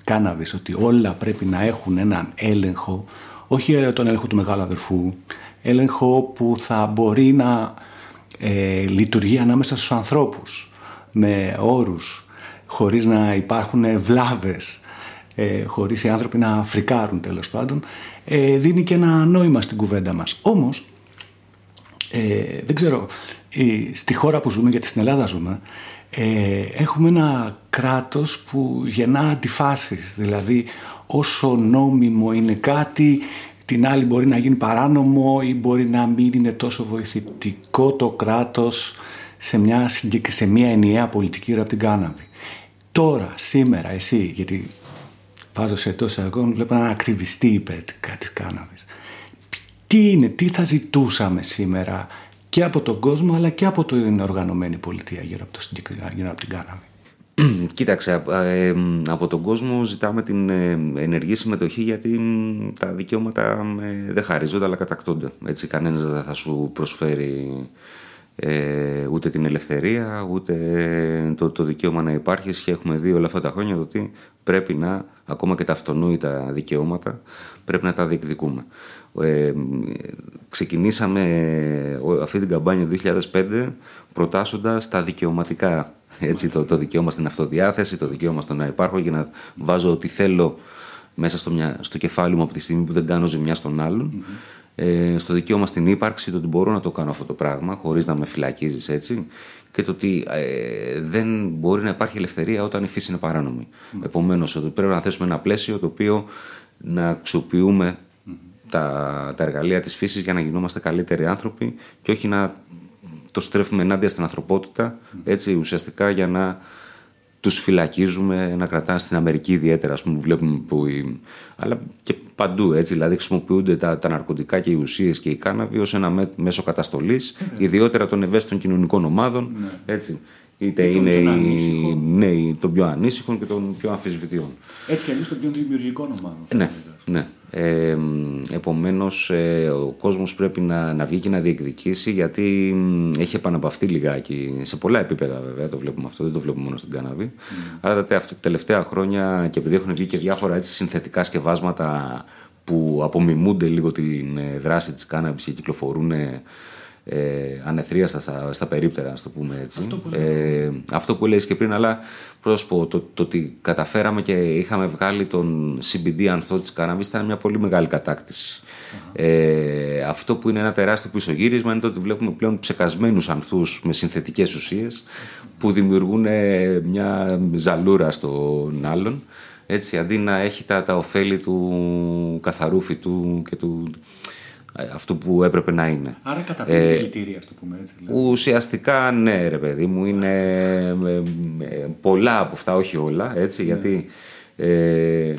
Speaker 1: κάναβης, ότι όλα πρέπει να έχουν έναν έλεγχο, όχι τον έλεγχο του μεγάλου αδερφού, έλεγχο που θα μπορεί να ε, λειτουργεί ανάμεσα στους ανθρώπους, με όρους, χωρίς να υπάρχουν βλάβες, ε, χωρίς οι άνθρωποι να φρικάρουν τέλος πάντων, ε, δίνει και ένα νόημα στην κουβέντα μας. Όμως, ε, δεν ξέρω, στη χώρα που ζούμε, γιατί στην Ελλάδα ζούμε, ε, έχουμε ένα κράτος που γεννά αντιφάσεις. Δηλαδή, όσο νόμιμο είναι κάτι, την άλλη μπορεί να γίνει παράνομο ή μπορεί να μην είναι τόσο βοηθητικό το κράτος σε μια, σε μια ενιαία πολιτική από την κάναβη. Τώρα, σήμερα, εσύ, γιατί βάζω σε τόσο ακόμα, βλέπω έναν ακτιβιστή υπέρ της κάναβης. Τι είναι, τι θα ζητούσαμε σήμερα και από τον κόσμο αλλά και από την οργανωμένη πολιτεία γύρω από, το, γύρω από την κάναβη.
Speaker 2: Κοίταξε, ε, από τον κόσμο ζητάμε την ε, ενεργή συμμετοχή γιατί τα δικαιώματα ε, δεν χαρίζονται αλλά κατακτώνται. Έτσι κανένας δεν θα σου προσφέρει ε, ούτε την ελευθερία, ούτε το, το δικαίωμα να υπάρχει. Και έχουμε δει όλα αυτά τα χρόνια ότι πρέπει να, ακόμα και τα αυτονόητα δικαιώματα, πρέπει να τα διεκδικούμε. Ε, ξεκινήσαμε αυτή την καμπάνια το 2005 προτάσσοντας τα δικαιωματικά. Έτσι, το, το δικαίωμα στην αυτοδιάθεση, το δικαίωμα στο να υπάρχω και να βάζω ό,τι θέλω μέσα στο, μια, στο κεφάλι μου από τη στιγμή που δεν κάνω ζημιά στον άλλον ε, στο δικαίωμα στην ύπαρξη, το ότι μπορώ να το κάνω αυτό το πράγμα χωρίς να με φυλακίζεις έτσι και το ότι ε, δεν μπορεί να υπάρχει ελευθερία όταν η φύση είναι παράνομη. Mm. Επομένως, πρέπει να θέσουμε ένα πλαίσιο το οποίο να αξιοποιούμε τα, τα εργαλεία της φύσης για να γινόμαστε καλύτεροι άνθρωποι και όχι να το στρέφουμε ενάντια στην ανθρωπότητα έτσι ουσιαστικά για να τους φυλακίζουμε, να κρατάνε στην Αμερική ιδιαίτερα, ας πούμε, βλέπουμε που... αλλά και παντού, έτσι, δηλαδή χρησιμοποιούνται τα, τα ναρκωτικά και οι ουσίες και η κάναβη ως ένα μέσο καταστολής, ναι. ιδιότερα των ευαίσθητων κοινωνικών ομάδων, ναι. έτσι. Είτε είναι οι, ναι, των πιο ανήσυχων και των πιο αμφισβητείων.
Speaker 1: Έτσι και εμείς των πιο δημιουργικών ομάδων.
Speaker 2: Ναι, ναι. Ε, επομένως ε, ο κόσμος πρέπει να, να βγει και να διεκδικήσει γιατί έχει επαναπαυτεί λιγάκι σε πολλά επίπεδα βέβαια το βλέπουμε αυτό, δεν το βλέπουμε μόνο στην Κάναβη mm. αλλά τα τελευταία χρόνια και επειδή έχουν βγει και διάφορα έτσι, συνθετικά σκευάσματα που απομιμούνται λίγο την ε, δράση της Κάναβης και κυκλοφορούν ε, ανεθρίαστα στα, στα περίπτερα, να το πούμε έτσι. Αυτό που, ε, αυτό που και πριν, αλλά πρόσωπο, το, το ότι καταφέραμε και είχαμε βγάλει τον CBD ανθό της κάναβης ήταν μια πολύ μεγάλη Ε, αυτό που είναι ένα τεράστιο πισωγύρισμα είναι το ότι βλέπουμε πλέον ψεκασμένους ανθούς με συνθετικές ουσίες που δημιουργούν ε, μια ζαλούρα στον άλλον. Έτσι, αντί να έχει τα, τα ωφέλη του καθαρού φυτού και του, ε, αυτό που έπρεπε να είναι.
Speaker 1: Άρα καταπίνει ε, δηλητήρια, το πούμε έτσι.
Speaker 2: Δηλαδή. Ουσιαστικά ναι, ρε παιδί μου, είναι ε, ε, πολλά από αυτά, όχι όλα, έτσι, ναι. γιατί ε,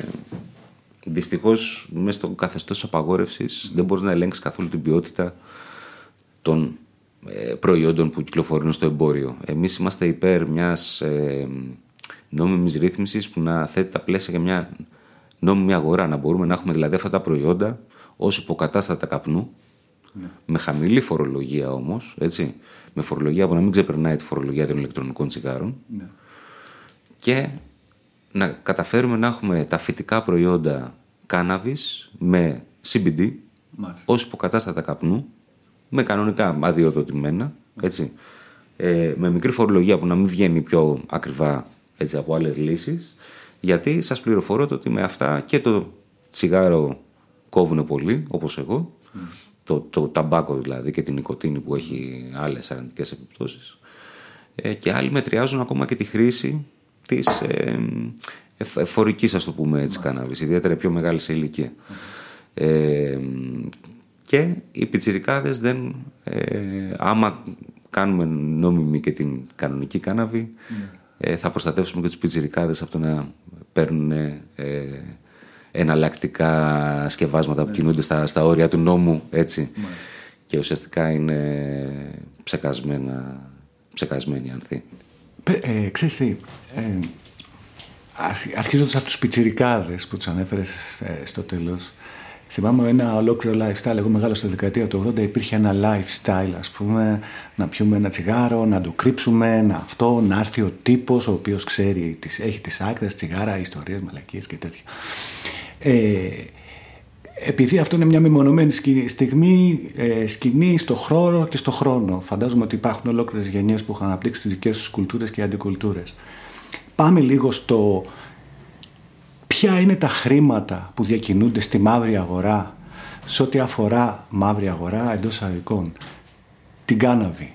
Speaker 2: δυστυχώς μέσα στο καθεστώς απαγόρευσης mm. δεν μπορείς να ελέγξεις καθόλου την ποιότητα των ε, προϊόντων που κυκλοφορούν στο εμπόριο. Εμείς είμαστε υπέρ μιας ε, νόμιμης ρύθμισης που να θέτει τα πλαίσια για μια νόμιμη αγορά, να μπορούμε να έχουμε δηλαδή αυτά τα προϊόντα ως υποκατάστατα καπνού, ναι. με χαμηλή φορολογία όμως, έτσι. Με φορολογία που να μην ξεπερνάει τη φορολογία των ηλεκτρονικών τσιγάρων. Ναι. Και να καταφέρουμε να έχουμε τα φυτικά προϊόντα κάναβης με CBD ως υποκατάστατα καπνού, με κανονικά αδειοδοτημένα, έτσι. Ε, με μικρή φορολογία που να μην βγαίνει πιο ακριβά έτσι, από άλλες λύσεις γιατί σας πληροφορώ ότι με αυτά και το τσιγάρο κόβουν πολύ, όπως εγώ, το, το ταμπάκο δηλαδή και την νοικοτήνη που έχει άλλες αρνητικές επιπτώσεις. Ε, και άλλοι μετριάζουν ακόμα και τη χρήση της ε, εφορικής ας το πούμε έτσι κάναβης, ιδιαίτερα πιο μεγάλη σε ηλικία. Ε, και οι πιτσιρικάδες δεν, ε, άμα κάνουμε νόμιμη και την κανονική κάναβη, ε, θα προστατεύσουμε και τους πιτσιρικάδες από το να παίρνουν ε, εναλλακτικά σκευάσματα που ναι. κινούνται στα, στα όρια του νόμου, έτσι. Και ουσιαστικά είναι ψεκασμένα, ψεκασμένοι ανθοί.
Speaker 1: Ε, ξέρεις τι, ε, αρχίζοντας από τους πιτσιρικάδες που τους ανέφερες ε, στο τέλος, Θυμάμαι ένα ολόκληρο lifestyle. Εγώ μεγάλο στη δεκαετία του 80 υπήρχε ένα lifestyle, ας πούμε, να πιούμε ένα τσιγάρο, να το κρύψουμε, να αυτό, να έρθει ο τύπος ο οποίος ξέρει, έχει τις άκρες, τσιγάρα, ιστορίες, μαλακίες και τέτοια. Ε, επειδή αυτό είναι μια μεμονωμένη στιγμή, ε, σκηνή στο χρόνο και στο χρόνο. Φαντάζομαι ότι υπάρχουν ολόκληρες γενιές που έχουν αναπτύξει τις δικές τους κουλτούρες και αντικουλτούρες. Πάμε λίγο στο ποια είναι τα χρήματα που διακινούνται στη μαύρη αγορά σε ό,τι αφορά μαύρη αγορά εντός εισαγωγικών. Την κάναβη.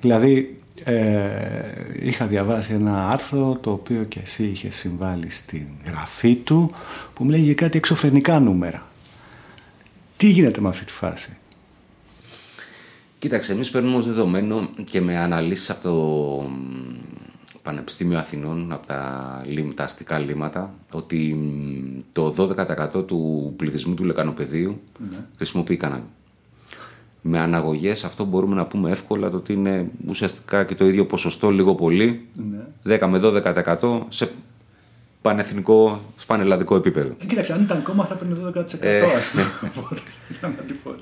Speaker 1: Δηλαδή, ε, είχα διαβάσει ένα άρθρο το οποίο και εσύ είχες συμβάλει στην γραφή του που μου λέγει κάτι εξωφρενικά νούμερα. Τι γίνεται με αυτή τη φάση;
Speaker 2: Κοίταξε, εμείς παίρνουμε ως δεδομένο και με αναλύσεις από το Πανεπιστήμιο Αθηνών, από τα, τα αστικά λίμματα, ότι το 12% του πληθυσμού του λεκανοπεδίου ναι. χρησιμοποιεί κανάλι. Με αναγωγές αυτό μπορούμε να πούμε εύκολα το ότι είναι ουσιαστικά και το ίδιο ποσοστό λίγο πολύ, ναι. 10 με 12% σε πανεθνικό, σπανελλαδικό επίπεδο.
Speaker 1: Ε, κοίταξε, αν ήταν κόμμα θα παίρνει 12% ε, ας
Speaker 2: πούμε.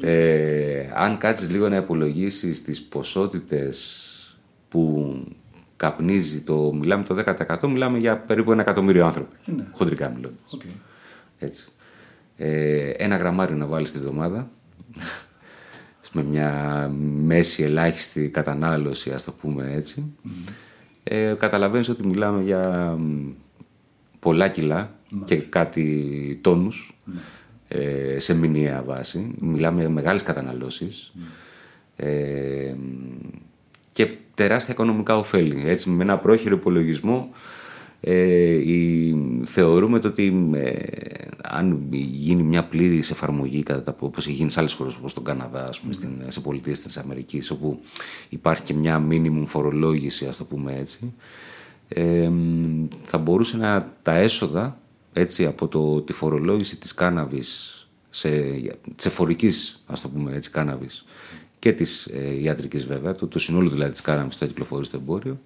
Speaker 2: ε, αν κάτσεις λίγο να υπολογίσεις τις ποσότητες που καπνίζει το, μιλάμε το 10% μιλάμε για περίπου ένα εκατομμύριο άνθρωποι. Ε, ναι. Χοντρικά μιλώντας. Okay. Έτσι. Ε, ένα γραμμάριο να βάλεις τη βδομάδα με μια μέση ελάχιστη κατανάλωση ας το πούμε έτσι mm. ε, καταλαβαίνεις ότι μιλάμε για πολλά κιλά και κάτι τόνους ναι. ε, σε μηνιαία βάση μιλάμε για μεγάλες καταναλώσεις ε, και τεράστια οικονομικά ωφέλη. Έτσι, με ένα πρόχειρο υπολογισμό ε, θεωρούμε ότι ε, αν γίνει μια πλήρης εφαρμογή κατά τα όπως έχει γίνει σε άλλες χώρες όπως τον Καναδά, ας πούμε, στην, σε πολιτείες της Αμερικής όπου υπάρχει και μια μίνιμουμ φορολόγηση ας το πούμε έτσι ε, θα μπορούσε να τα έσοδα έτσι, από το, τη φορολόγηση της κάναβης σε, της εφορικής ας το πούμε έτσι κάναβης και της ε, ιατρικής βέβαια, του, του συνόλου δηλαδή της κάναβης που θα κυκλοφορεί στο εμπόριο,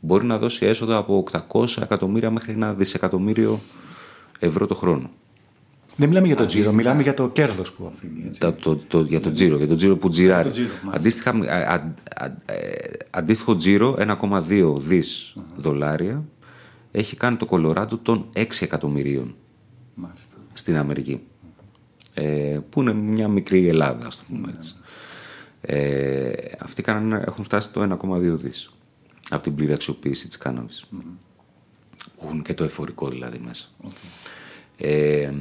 Speaker 2: μπορεί να δώσει έσοδα από 800 εκατομμύρια μέχρι ένα δισεκατομμύριο ευρώ το χρόνο.
Speaker 1: Δεν μιλάμε για το τζίρο, μιλάμε για το κέρδος που αφήνει.
Speaker 2: Το, το, το, για το τζίρο, για το τζίρο που τζιράρει. Αντίστοιχα, ε, αντίστοιχο τζίρο, 1,2 δις δολάρια, έχει κάνει το Κολοράντο των 6 εκατομμυρίων Μάλιστα. στην Αμερική. Ε, που είναι μια μικρή Ελλάδα, ας το πούμε έτσι. Ε, αυτοί κάνανε, έχουν φτάσει το 1,2 δις από την πλήρη αξιοποίηση της κάναβης. Mm-hmm. Έχουν και το εφορικό δηλαδή μέσα. Ε,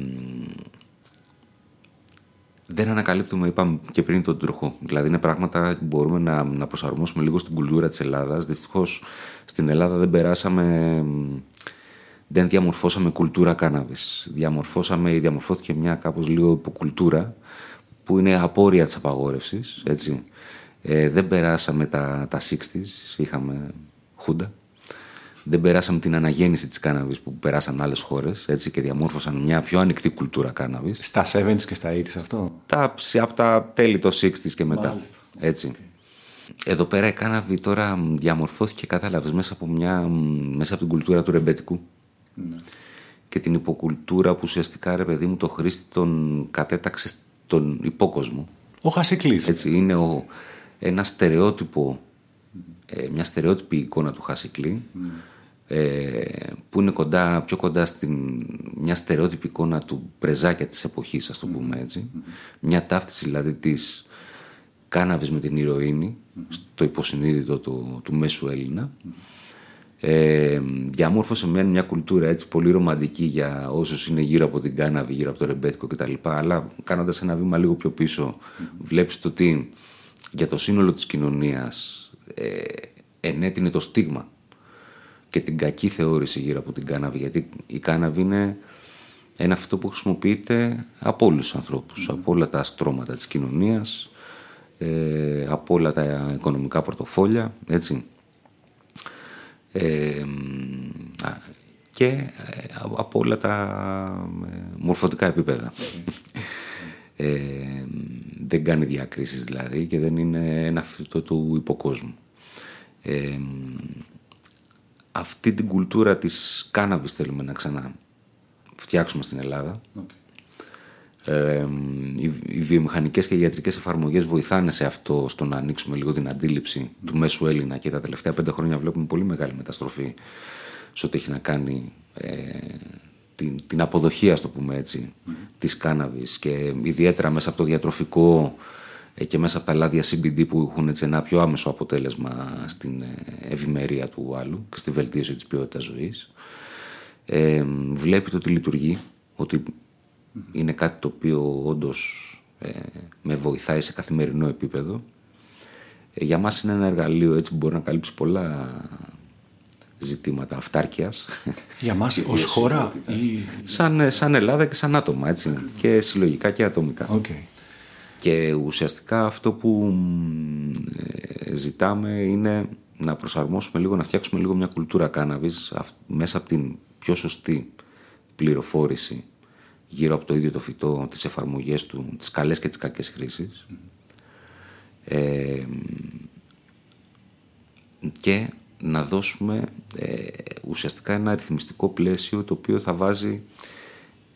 Speaker 2: δεν ανακαλύπτουμε, είπαμε και πριν τον τροχό. Δηλαδή είναι πράγματα που μπορούμε να, να προσαρμόσουμε λίγο στην κουλτούρα της Ελλάδας. Δυστυχώς στην Ελλάδα δεν περάσαμε, δεν διαμορφώσαμε κουλτούρα κάναβης. Διαμορφώσαμε ή διαμορφώθηκε μια κάπως λίγο υποκουλτούρα που είναι απόρρια της απαγόρευσης, έτσι. Ε, δεν περάσαμε τα, τα 60's, είχαμε χούντα. Δεν περάσαμε την αναγέννηση της κάναβης που περάσαν άλλες χώρες έτσι, και διαμόρφωσαν μια πιο ανοιχτή κουλτούρα κάναβης.
Speaker 1: Στα 70's και στα 80's αυτό;
Speaker 2: Τα, από τα τέλη των 60's και μετά. Έτσι. Εδώ πέρα η κάναβη τώρα διαμορφώθηκε κατάλαβες μέσα από, μια, μέσα από την κουλτούρα του ρεμπέτικου. Ναι. Και την υποκουλτούρα που ουσιαστικά ρε παιδί μου το χρήστη τον κατέταξε τον υπόκοσμο.
Speaker 1: Ο Χασικλής.
Speaker 2: Έτσι, είναι ο, ένα στερεότυπο, ε, μια στερεότυπη εικόνα του Χασικλή ε, που είναι κοντά, πιο κοντά στην μια στερεότυπη εικόνα του πρεζάκια της εποχής, ας το πούμε έτσι. Μια ταύτιση δηλαδή της κάναβης με την ηρωίνη στο υποσυνείδητο του, του μέσου Έλληνα. Ε, διαμόρφωσε με μια κουλτούρα έτσι πολύ ρομαντική για όσους είναι γύρω από την κάναβη, γύρω από το ρεμπέτικο κτλ. Αλλά κάνοντας ένα βήμα λίγο πιο πίσω, βλέπεις το ότι για το σύνολο της κοινωνίας ε, ενέτεινε το στίγμα και την κακή θεώρηση γύρω από την κάναβη. Γιατί η κάναβη είναι ένα αυτό που χρησιμοποιείται από όλους τους ανθρώπους, από όλα τα στρώματα της κοινωνίας, ε, από όλα τα οικονομικά πορτοφόλια, έτσι. Ε, και ε, από όλα τα μορφωτικά επίπεδα. Δεν κάνει διακρίσεις δηλαδή και δεν είναι ένα αυτό του υποκόσμου. αυτή την κουλτούρα της κάναβης θέλουμε να ξανά φτιάξουμε στην Ελλάδα. Ε, οι, οι βιομηχανικές και οι ιατρικές εφαρμογές βοηθάνε σε αυτό στο να ανοίξουμε λίγο την αντίληψη του μέσου Έλληνα και τα τελευταία πέντε χρόνια βλέπουμε πολύ μεγάλη μεταστροφή σε ό,τι έχει να κάνει ε, την, την αποδοχή, ας το πούμε έτσι, mm. της κάναβης και ιδιαίτερα μέσα από το διατροφικό ε, και μέσα από τα λάδια CBD που έχουν έτσι, ένα πιο άμεσο αποτέλεσμα στην ε, ευημερία του άλλου και στη βελτίωση της ποιότητας ζωής ε, βλέπει το ότι λειτουργεί, ότι είναι κάτι το οποίο όντως ε, με βοηθάει σε καθημερινό επίπεδο. Ε, για μας είναι ένα εργαλείο έτσι που μπορεί να καλύψει πολλά ζητήματα αυτάρκειας.
Speaker 1: Για μας ως χώρα ή...
Speaker 2: Σαν, ε, σαν Ελλάδα και σαν άτομα, έτσι, και συλλογικά και ατομικά.
Speaker 1: Okay.
Speaker 2: Και ουσιαστικά αυτό που ζητάμε είναι να προσαρμόσουμε λίγο, να φτιάξουμε λίγο μια κουλτούρα κάναβης μέσα από την πιο σωστή πληροφόρηση γύρω από το ίδιο το φυτό, τις εφαρμογές του, τις καλές και τις κακές χρήσεις. Ε, και να δώσουμε ε, ουσιαστικά ένα αριθμιστικό πλαίσιο το οποίο θα βάζει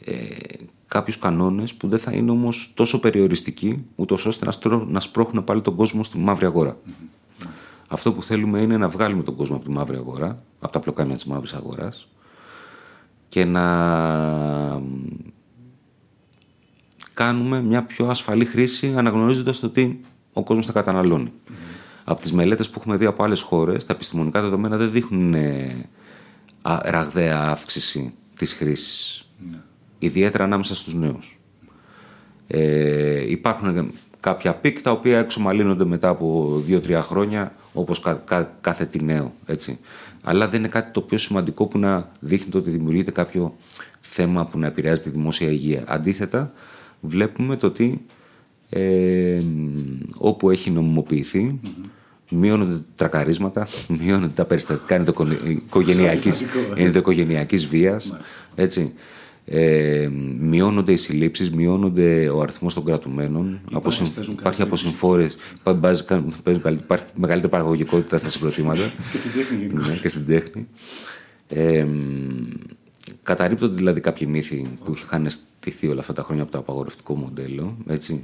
Speaker 2: ε, κάποιους κανόνες που δεν θα είναι όμως τόσο περιοριστικοί ούτως ώστε να, να σπρώχνουν πάλι τον κόσμο στη μαύρη Αυτό που θέλουμε είναι να βγάλουμε τον κόσμο από τη μαύρη αγορά, από τα πλοκάμια της μαύρης αγοράς και να κάνουμε μια πιο ασφαλή χρήση αναγνωρίζοντας το τι ο κόσμος θα καταναλώνει. Mm. Από τις μελέτες που έχουμε δει από άλλες χώρες, τα επιστημονικά δεδομένα δεν δείχνουν ε, ραγδαία αύξηση της χρήσης. Mm. Ιδιαίτερα ανάμεσα στους νέους. Ε, υπάρχουν κάποια peak τα οποία εξομαλύνονται μετά από 2-3 χρόνια όπως κάθε τι νέο. Έτσι αλλά δεν είναι κάτι το πιο σημαντικό που να δείχνει το ότι δημιουργείται κάποιο θέμα που να επηρεάζει τη δημόσια υγεία. Αντίθετα, βλέπουμε το ότι ε, όπου έχει νομιμοποιηθεί, mm-hmm. μειώνονται τα τρακαρίσματα, μειώνονται τα περιστατικά ενδοοικογενειακής βίας, έτσι. Ε, μειώνονται οι συλλήψεις, μειώνονται ο αριθμός των κρατουμένων. Υπάρχει, υπάρχει αποσυμφόρες, υπάρχει μεγαλύτερη παραγωγικότητα στα συγκροτήματα
Speaker 1: και στην τέχνη.
Speaker 2: Ναι, και στην τέχνη. Ε, καταρρύπτονται δηλαδή κάποιοι μύθοι που είχαν στηθεί όλα αυτά τα χρόνια από το απαγορευτικό μοντέλο. Έτσι.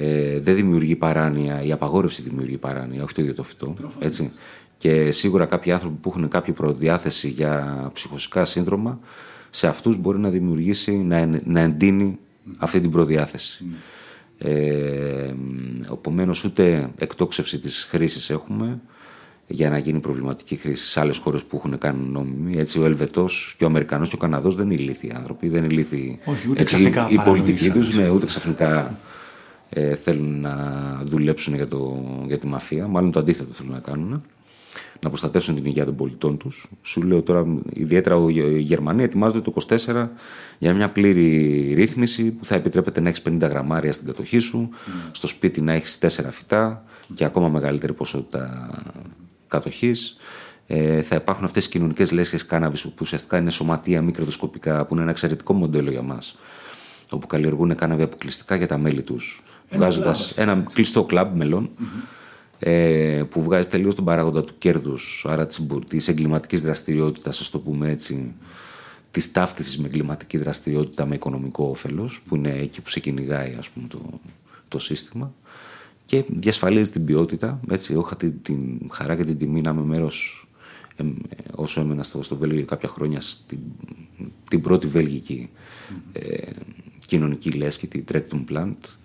Speaker 2: Ε, δεν δημιουργεί παράνοια, η απαγόρευση δημιουργεί παράνοια, όχι το ίδιο το φυτό. Έτσι. Και σίγουρα κάποιοι άνθρωποι που έχουν κάποια προδιάθεση για ψυχοσικά σύνδρομα σε αυτούς μπορεί να δημιουργήσει, να, να εντείνει αυτή την προδιάθεση. Mm. Ε, Οπομένω ούτε εκτόξευση της χρήσης έχουμε για να γίνει προβληματική χρήση σε άλλες χώρες που έχουν κάνει νόμιμη. Έτσι ο Ελβετός και ο Αμερικανός και ο Καναδός δεν είναι ηλίθιοι άνθρωποι, δεν είναι ηλίθιοι.
Speaker 1: Όχι, ούτε έτσι,
Speaker 2: η πολιτική τους, ναι, ούτε ξαφνικά ε, θέλουν να δουλέψουν για, το, για τη μαφία. Μάλλον το αντίθετο θέλουν να κάνουν να προστατεύσουν την υγεία των πολιτών τους. Σου λέω τώρα, ιδιαίτερα η Γερμανία ετοιμάζεται το 24 για μια πλήρη ρύθμιση που θα επιτρέπεται να έχεις 50 γραμμάρια στην κατοχή σου, στο σπίτι να έχεις 4 φυτά και ακόμα μεγαλύτερη ποσότητα κατοχής. Ε, θα υπάρχουν αυτές οι κοινωνικές λέσχες κάναβη που ουσιαστικά είναι σωματεία μικροδοσκοπικά, που είναι ένα εξαιρετικό μοντέλο για μας. Όπου καλλιεργούν κάναβη αποκλειστικά για τα μέλη τους, βγάζοντας ένα κλειστό κλαμπ μελών ε, που βγάζει τελείως τον παράγοντα του κέρδους, άρα της, της εγκληματικής δραστηριότητας, ας το πούμε έτσι, της ταύτισης με εγκληματική δραστηριότητα με οικονομικό όφελος, που είναι εκεί που σε κυνηγάει ας πούμε, το, το σύστημα και διασφαλίζει την ποιότητα. Έτσι, είχα την, την χαρά και την τιμή να είμαι μέρος ε, όσο έμενα στο, στο Βέλγιο κάποια χρόνια στην την πρώτη βέλγικη ε, κοινωνική λέσχη, τη Trectum Plant.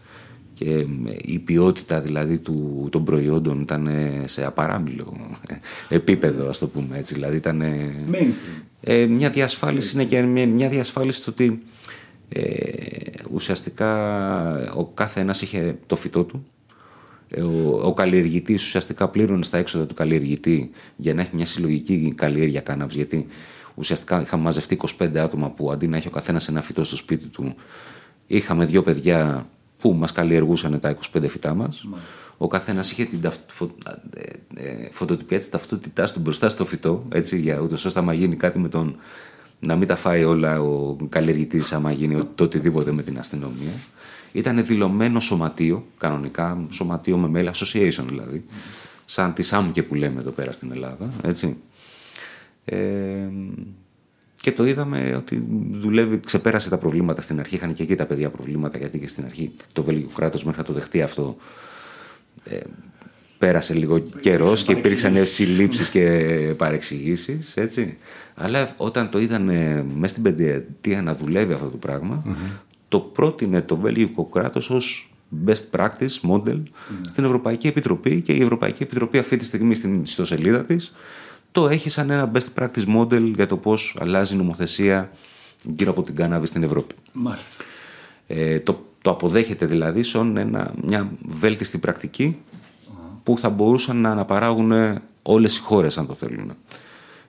Speaker 2: Και η ποιότητα δηλαδή του, των προϊόντων ήταν σε απαράμιλο επίπεδο ας το πούμε έτσι. Δηλαδή ήταν ε, μια διασφάλιση είναι και μια, μια διασφάλιση στο ότι ε, ουσιαστικά ο κάθε ένας είχε το φυτό του. Ε, ο, ο καλλιεργητής ουσιαστικά πλήρωνε στα έξοδα του καλλιεργητή για να έχει μια συλλογική καλλιέργεια κάναβης γιατί ουσιαστικά είχαμε μαζευτεί 25 άτομα που αντί να έχει ο καθένας ένα φυτό στο σπίτι του είχαμε δύο παιδιά που μας καλλιεργούσαν τα 25 φυτά μας. Ο καθένας είχε την φω... Ε, ε, φωτοτυπία της ταυτότητάς του μπροστά στο φυτό, έτσι, για ούτως ώστε να γίνει κάτι με τον... να μην τα φάει όλα ο καλλιεργητής άμα γίνει το οτιδήποτε με την αστυνομία. Ήταν δηλωμένο σωματείο, κανονικά, σωματείο με μέλη, association δηλαδή, σαν τη ΣΑΜΚΕ που λέμε εδώ πέρα στην Ελλάδα, έτσι. Ε, και το είδαμε ότι δουλεύει, ξεπέρασε τα προβλήματα στην αρχή. Είχαν και εκεί τα παιδιά προβλήματα, γιατί και στην αρχή το βέλγικο κράτος μέχρι να το δεχτεί αυτό. Ε, πέρασε λίγο καιρός και υπήρξαν συλλήψεις και παρεξηγήσεις. Αλλά όταν το είδαν μέσα στην πενταετία να δουλεύει αυτό το πραγμα το πρότεινε το βέλγικο κράτος ως best practice model στην Ευρωπαϊκή Επιτροπή και η Ευρωπαϊκή Επιτροπή αυτή τη στιγμή στην ιστοσελίδα της το έχει σαν ένα best practice model για το πώς αλλάζει η νομοθεσία γύρω από την κάναβη στην Ευρώπη.
Speaker 1: Μάλιστα.
Speaker 2: Ε, το, το αποδέχεται δηλαδή σαν ένα, μια βέλτιστη που θα μπορούσαν να αναπαράγουν όλες οι χώρες αν το θέλουν.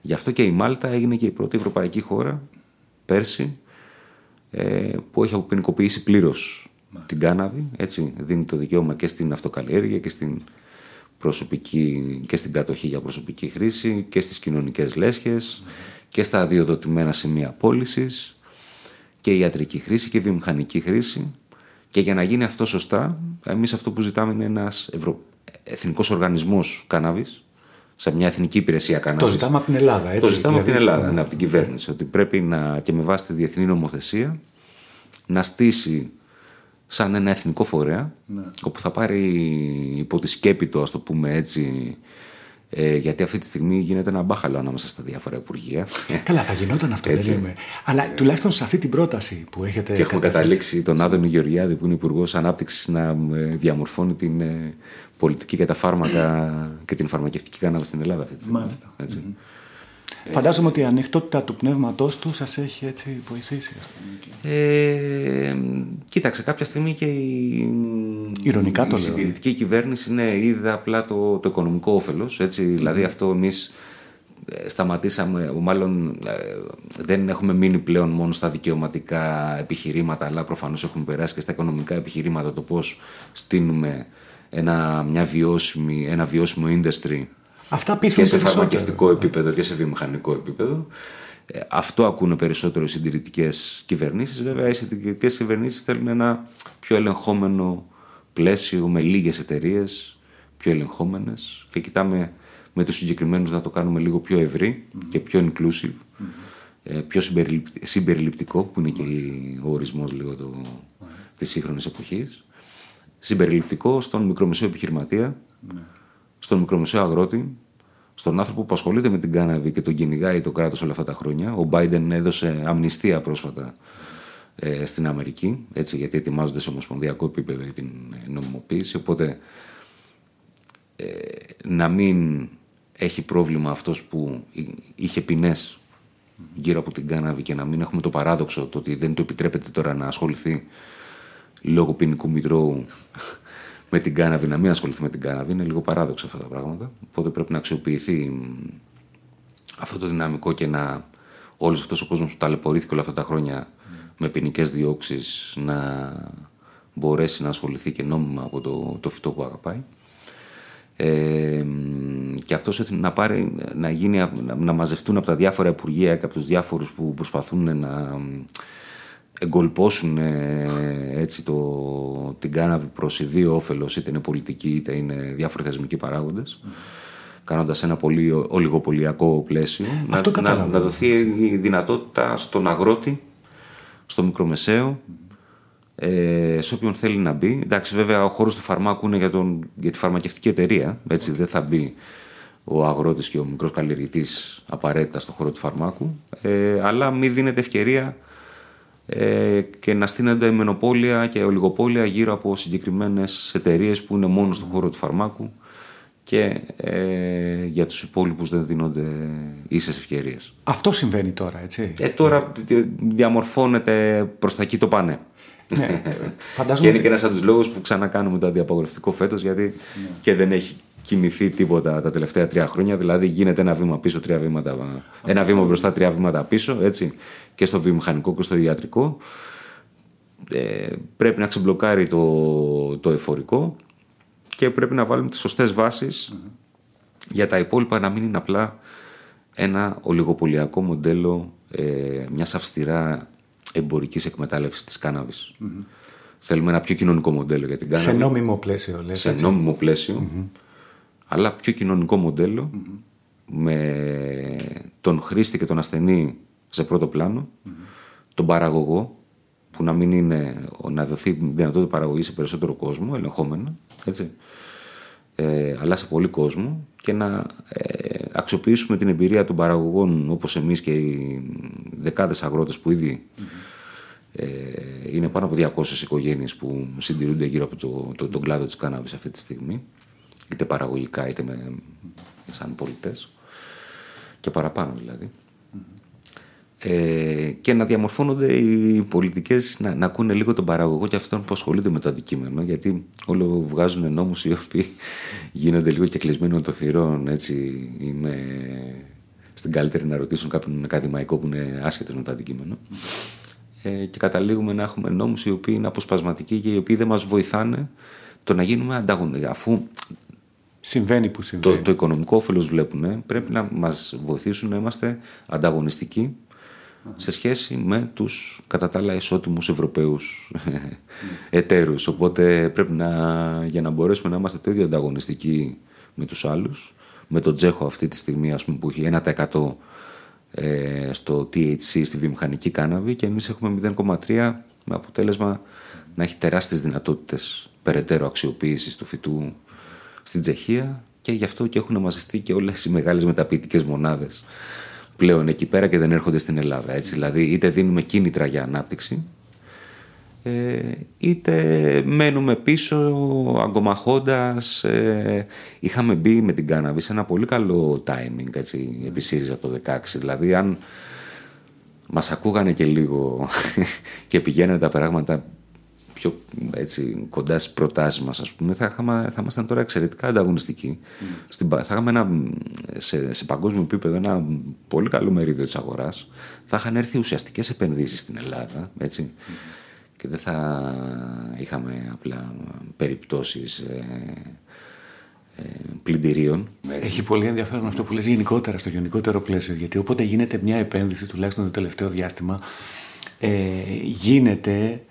Speaker 2: Γι' αυτό και η Μάλτα έγινε και η πρώτη ευρωπαϊκή χώρα πέρσι ε, που έχει αποποινικοποιήσει πλήρως την κάναβη. Έτσι, δίνει το δικαίωμα και στην αυτοκαλλιέργεια και στην προσωπική και στην κατοχή για προσωπική χρήση και στις κοινωνικές λέσχες και στα αδειοδοτημένα σημεία πώλησης και ιατρική χρήση και βιομηχανική χρήση και για να γίνει αυτό σωστά εμείς αυτό που ζητάμε είναι ένας ευρω... εθνικός οργανισμός κάναβης σε μια εθνική υπηρεσία κάναβης.
Speaker 1: Το ζητάμε από την Ελλάδα, έτσι.
Speaker 2: Το ζητάμε από την δηλαδή, Ελλάδα, ναι. από την κυβέρνηση. Ότι πρέπει να, και με βάση τη διεθνή νομοθεσία, να στήσει σαν ένα εθνικό φορέα ναι. όπου θα πάρει υπό τη σκέπη του, ας το πούμε έτσι, ε, γιατί αυτή τη στιγμή γίνεται ένα μπάχαλο ανάμεσα στα διάφορα υπουργεία.
Speaker 1: Καλά, θα γινόταν αυτό, δεν είμαι. Αλλά τουλάχιστον σε αυτή την πρόταση που έχετε.
Speaker 2: Και έχουμε καταλήξει τον Άδωνη Γεωργιάδη, που είναι Υπουργός Ανάπτυξης, να ε, διαμορφώνει την ε, πολιτική για τα φάρμακα και την φαρμακευτική κάναβη στην Ελλάδα αυτή τη στιγμή.
Speaker 1: Μάλιστα. Φαντάζομαι ότι η ανοιχτότητα του πνεύματός του σας έχει έτσι βοηθήσει.
Speaker 2: Ε, κοίταξε, κάποια στιγμή και η,
Speaker 1: Ηρωνικά το
Speaker 2: η συντηρητική κυβέρνηση ναι, είδε απλά το, το οικονομικό όφελος. Δηλαδή αυτό εμείς ε, σταματήσαμε, μάλλον ε, δεν έχουμε μείνει πλέον μόνο στα δικαιωματικά επιχειρήματα, αλλά προφανώς έχουμε περάσει και στα οικονομικά επιχειρήματα το πώς στείλουμε ένα, μια βιώσιμη, ένα βιώσιμο industry
Speaker 1: Αυτά
Speaker 2: και σε φαρμακευτικό επίπεδο και σε βιομηχανικό επίπεδο. Ε, αυτό ακούνε περισσότερο οι συντηρητικές κυβερνήσεις. Βέβαια, οι συντηρητικές κυβερνήσεις θέλουν ένα πιο ελεγχόμενο πλαίσιο με λίγες εταιρείες, πιο ελεγχόμενες. Και κοιτάμε με τους συγκεκριμένους να το κάνουμε λίγο πιο ευρύ και πιο inclusive, ε, πιο συμπεριληπτικό, που είναι και ο ορισμός λίγο το, της σύγχρονης εποχής. Συμπεριληπτικό στον μικρομεσαίο επιχειρηματία, ναι στον μικρομεσαίο αγρότη, στον άνθρωπο που ασχολείται με την κάναβη και τον κυνηγάει το κράτος όλα αυτά τα χρόνια. Ο Biden έδωσε αμνηστία πρόσφατα ε, στην Αμερική, έτσι, γιατί ετοιμάζονται σε ομοσπονδιακό επίπεδο για την νομιμοποίηση. Οπότε ε, να μην έχει πρόβλημα αυτός που είχε ποινές γύρω από την κάναβη και να μην έχουμε το παράδοξο το ότι δεν του επιτρέπεται τώρα να ασχοληθεί λόγω ποινικού μητρώου με την κάναβη, να μην ασχοληθεί με την κάναβη. Είναι λίγο παράδοξο αυτά τα πράγματα. Οπότε πρέπει να αξιοποιηθεί αυτό το δυναμικό και να όλος αυτός ο κόσμος που ταλαιπωρήθηκε όλα αυτά τα χρόνια με ποινικές διώξεις να μπορέσει να ασχοληθεί και νόμιμα από το, το φυτό που αγαπάει. Ε, και αυτός να, πάρει, να, γίνει, να μαζευτούν από τα διάφορα υπουργεία και από τους διάφορους που προσπαθούν να εγκολπώσουν έτσι το, την κάναβη προς ιδίο όφελος είτε είναι πολιτική είτε είναι διάφοροι θεσμικοί παράγοντες mm. κάνοντας ένα πολύ ολιγοπολιακό πλαίσιο να, να, να, δοθεί η δυνατότητα στον αγρότη στο μικρομεσαίο ε, σε όποιον θέλει να μπει εντάξει βέβαια ο χώρος του φαρμάκου είναι για, τον, για τη φαρμακευτική εταιρεία έτσι δεν θα μπει ο αγρότης και ο μικρός καλλιεργητής απαραίτητα στον χώρο του φαρμάκου ε, αλλά μην δίνεται ευκαιρία ε, και να στείνονται μενοπόλια και ολιγοπόλια γύρω από συγκεκριμένες εταιρείες που είναι μόνο στον χώρο του φαρμάκου και ε, για τους υπόλοιπους δεν δίνονται ίσες ευκαιρίες.
Speaker 1: Αυτό συμβαίνει τώρα, έτσι;
Speaker 2: Ε, τώρα διαμορφώνεται προς τα εκεί το πάνε.
Speaker 1: Ναι,
Speaker 2: και είναι και ένας από τους λόγους που ξανακάνουμε το αντιαπαγορευτικό φέτος γιατί ναι. και δεν έχει κινηθεί τίποτα τα τελευταία τρία χρόνια. Δηλαδή γίνεται ένα βήμα πίσω, τρία βήματα. Ένα βήμα μπροστά, τρία βήματα πίσω. Έτσι, και στο βιομηχανικό και στο ιατρικό. Ε, πρέπει να ξεμπλοκάρει το, το εφορικό και πρέπει να βάλουμε τις σωστές για τα υπόλοιπα να μην είναι απλά ένα ολιγοπολιακό μοντέλο ε, μιας αυστηρά εμπορικής εκμετάλλευσης της κάναβης. Θέλουμε ένα πιο κοινωνικό μοντέλο για την κάναβη.
Speaker 1: Σε νόμιμο πλαίσιο, λες,
Speaker 2: Σε νόμιμο αλλά πιο κοινωνικό με τον χρήστη και τον ασθενή σε πρώτο τον παραγωγό που να μην είναι, να δοθεί δυνατότητα παραγωγής σε περισσότερο κόσμο, ελεγχόμενα, έτσι, ε, αλλά σε πολύ κόσμο και να ε, αξιοποιήσουμε την εμπειρία των παραγωγών όπως εμείς και οι δεκάδες αγρότες που ήδη ε, είναι πάνω από 200 οικογένειες που συντηρούνται γύρω από το, το, τον κλάδο της κάναβης αυτή τη στιγμή είτε παραγωγικά είτε με, σαν πολιτές και παραπάνω δηλαδή. Ε, και να διαμορφώνονται οι πολιτικές να, να ακούνε λίγο τον παραγωγό και αυτόν που ασχολείται με το αντικείμενο γιατί όλο βγάζουν νόμους οι οποίοι γίνονται λίγο και κλεισμένοι των θυρών έτσι είμαι στην καλύτερη να ρωτήσουν κάποιον ακαδημαϊκό που είναι άσχετο με το αντικείμενο ε, και καταλήγουμε να έχουμε νόμους οι οποίοι είναι αποσπασματικοί και οι οποίοι δεν μας βοηθάνε το να γίνουμε ανταγωνιστικοί αφού
Speaker 1: Συμβαίνει που συμβαίνει.
Speaker 2: Το, το οικονομικό όφελος βλέπουν. Πρέπει να μας βοηθήσουν να είμαστε ανταγωνιστικοί σε σχέση με τους κατά τα άλλα ισότιμους Ευρωπαίους εταίρους. Οπότε πρέπει να, για να μπορέσουμε να είμαστε τέτοιο ανταγωνιστικοί με τους άλλους, με τον Τζέχο αυτή τη στιγμή ας πούμε, που έχει 1% ε, στο THC στη βιομηχανική κάναβη και εμείς έχουμε 0,3 με αποτέλεσμα να έχει τεράστιες δυνατότητες περαιτέρω αξιοποίησης του φυτού στην Τσεχία και γι' αυτό και έχουν μαζευτεί και όλες οι μεγάλες μεταποιητικές μονάδες πλέον εκεί πέρα και δεν έρχονται στην Ελλάδα. Έτσι. Δηλαδή είτε δίνουμε κίνητρα για ανάπτυξη ε, είτε μένουμε πίσω αγκομαχώντας ε, είχαμε μπει με την κάναβη σε ένα πολύ καλό timing έτσι, επί ΣΥΡΙΖΑ το 16 δηλαδή αν μας ακούγανε και λίγο και πηγαίνανε τα πράγματα πιο έτσι, κοντά στις προτάσεις μας, ας πούμε, θα, είχαμε, θα ήμασταν τώρα εξαιρετικά ανταγωνιστικοί. Mm. Στην, θα είχαμε ένα, σε, σε παγκόσμιο επίπεδο ένα πολύ καλό μερίδιο της αγοράς. Θα είχαν έρθει ουσιαστικές επενδύσεις στην Ελλάδα. Έτσι, mm. Και δεν θα είχαμε απλά περιπτώσεις. Ε, ε, πλυντηρίων.
Speaker 1: Έχει πολύ ενδιαφέρον αυτό που λες γενικότερα στο γενικότερο πλαίσιο γιατί όποτε γίνεται μια επένδυση τουλάχιστον το τελευταίο διάστημα ε, γίνεται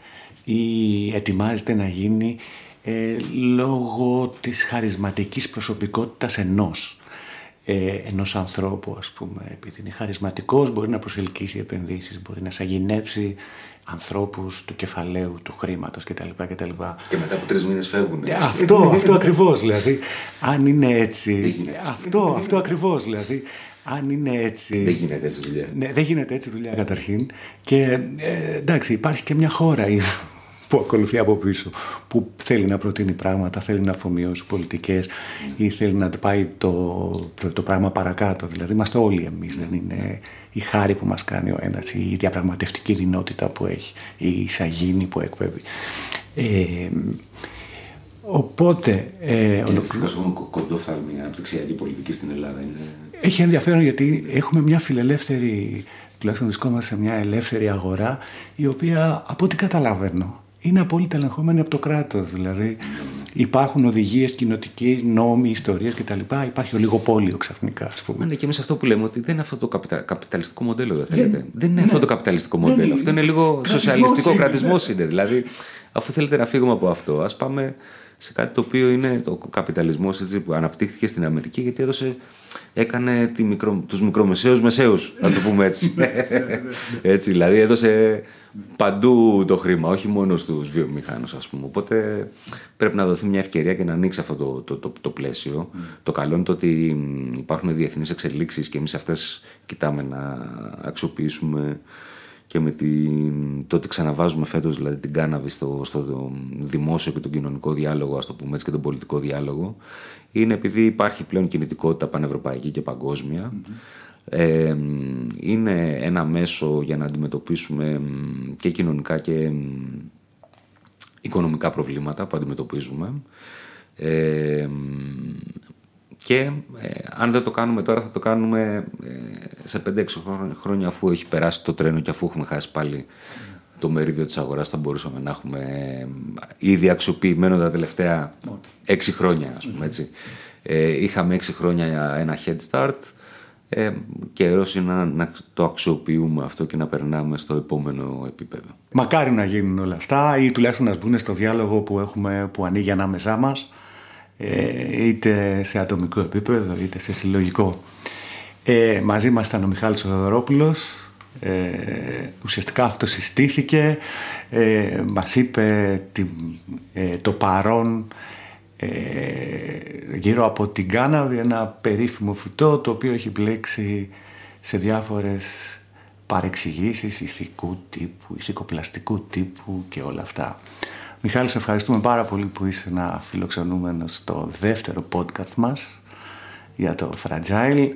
Speaker 1: ή ετοιμάζεται να γίνει ε, λόγω της χαρισματικής προσωπικότητας ενός ε, ενός ανθρώπου ας πούμε επειδή είναι χαρισματικός μπορεί να προσελκύσει επενδύσεις μπορεί να σαγηνεύσει ανθρώπους του κεφαλαίου, του χρήματος κτλ. κτλ.
Speaker 2: Και μετά από τρεις μήνες φεύγουν.
Speaker 1: Ε, αυτό, αυτό ακριβώς δηλαδή. Αν είναι έτσι. αυτό, αυτό ακριβώς δηλαδή. Αν είναι έτσι.
Speaker 2: Δεν γίνεται έτσι δουλειά.
Speaker 1: Ναι, δεν γίνεται έτσι δουλειά καταρχήν. Και ε, εντάξει, υπάρχει και μια χώρα που ακολουθεί από πίσω, που θέλει να προτείνει πράγματα, θέλει να αφομοιώσει πολιτικές ή θέλει να πάει το, το, το, πράγμα παρακάτω. Δηλαδή, είμαστε όλοι εμείς. Δεν είναι η χάρη που μας κάνει ο ένας, η διαπραγματευτική δυνότητα που έχει, η σαγίνη που εκπέμπει. Ε, οπότε.
Speaker 2: Ε, και δυστυχώ έχουμε κοντόφθαλμη αναπτυξιακή πολιτική στην Ελλάδα. Είναι...
Speaker 1: Έχει ενδιαφέρον γιατί έχουμε μια φιλελεύθερη τουλάχιστον βρισκόμαστε σε μια ελεύθερη αγορά η οποία από ό,τι καταλαβαίνω είναι απόλυτα ελεγχόμενη από το κράτος. Δηλαδή υπάρχουν οδηγίες κοινοτικές, νόμοι, ιστορίες κτλ. Υπάρχει ολιγοπόλιο ξαφνικά, ας πούμε.
Speaker 2: Ναι, και εμείς αυτό που λέμε ότι δεν είναι αυτό το καπιτα... καπιταλιστικό μοντέλο, δεν θέλετε. Δεν, δεν είναι ναι. αυτό το καπιταλιστικό ναι, μοντέλο. Ναι, αυτό είναι λίγο σοσιαλιστικό κρατισμός είναι. Δηλαδή, αφού θέλετε να φύγουμε από αυτό, ας πάμε σε κάτι το οποίο είναι το καπιταλισμός που αναπτύχθηκε στην Αμερική γιατί έδωσε, έκανε τη μικρο, τους μικρομεσαίους μεσαίους, να το πούμε έτσι. έτσι δηλαδή έδωσε παντού το χρήμα, όχι μόνο στους βιομηχάνους ας πούμε. Οπότε πρέπει να δοθεί μια ευκαιρία και να ανοίξει αυτό το, το, το, το πλαίσιο. Το καλό είναι το ότι υπάρχουν διεθνείς εξελίξεις και εμείς αυτές κοιτάμε να αξιοποιήσουμε και με την, το ότι ξαναβάζουμε φέτος δηλαδή την κάναβη στο, στο δημόσιο και τον κοινωνικό διάλογο ας το πούμε έτσι και τον πολιτικό διάλογο είναι επειδή υπάρχει πλέον κινητικότητα πανευρωπαϊκή και παγκοσμια ε, είναι ένα μέσο για να αντιμετωπίσουμε και κοινωνικά και οικονομικά προβλήματα που αντιμετωπίζουμε. Ε, και ε, αν δεν το κάνουμε τώρα θα το κάνουμε ε, σε 5-6 χρόνια αφού έχει περάσει το τρένο και αφού έχουμε χάσει πάλι το μερίδιο της αγοράς θα μπορούσαμε να έχουμε ε, ήδη αξιοποιημένο τα τελευταία 6 χρόνια ας πούμε έτσι. Ε, είχαμε 6 χρόνια ένα head start ε, καιρός είναι να, να το αξιοποιούμε αυτό και να περνάμε στο επόμενο επίπεδο.
Speaker 1: Μακάρι να γίνουν όλα αυτά ή τουλάχιστον να μπουν στο διάλογο που, έχουμε, που ανοίγει ανάμεσά μας ε, είτε σε ατομικό επίπεδο είτε σε συλλογικό. Ε, μαζί μας ήταν ο Μιχάλης Οδωρόπουλος, ε, ουσιαστικά αυτός συστήθηκε, ε, μας είπε ε, το παρόν ε, γύρω από την κάναβη, ένα περίφημο φυτό το οποίο έχει μπλέξει σε διάφορες παρεξηγήσεις ηθικού τύπου, ηθικοπλαστικού τύπου και όλα αυτά. Μιχάλη, σε ευχαριστούμε πάρα πολύ που είσαι ένα φιλοξενούμενο στο δεύτερο podcast μας για το Fragile.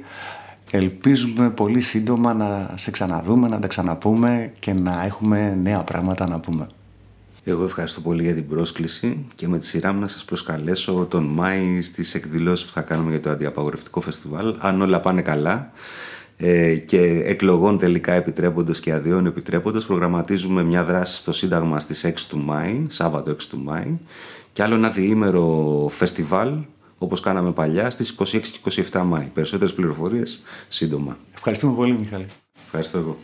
Speaker 1: Ελπίζουμε πολύ σύντομα να σε ξαναδούμε, να τα ξαναπούμε και να έχουμε νέα πράγματα να πούμε.
Speaker 2: Εγώ ευχαριστώ πολύ για την πρόσκληση και με τη σειρά μου να σας προσκαλέσω τον Μάη στις εκδηλώσεις που θα κάνουμε για το Αντιαπαγορευτικό Φεστιβάλ. Αν όλα πάνε καλά, ε, και εκλογών τελικά επιτρέποντος και αδειών επιτρέποντος προγραμματίζουμε μια δράση στο Σύνταγμα στις 6 του Μάη, Σάββατο 6 του Μάη και άλλο ένα διήμερο φεστιβάλ όπως κάναμε παλιά στις 26 και 27 Μάη. Περισσότερες πληροφορίες σύντομα.
Speaker 1: Ευχαριστούμε πολύ Μιχάλη.
Speaker 2: Ευχαριστώ εγώ.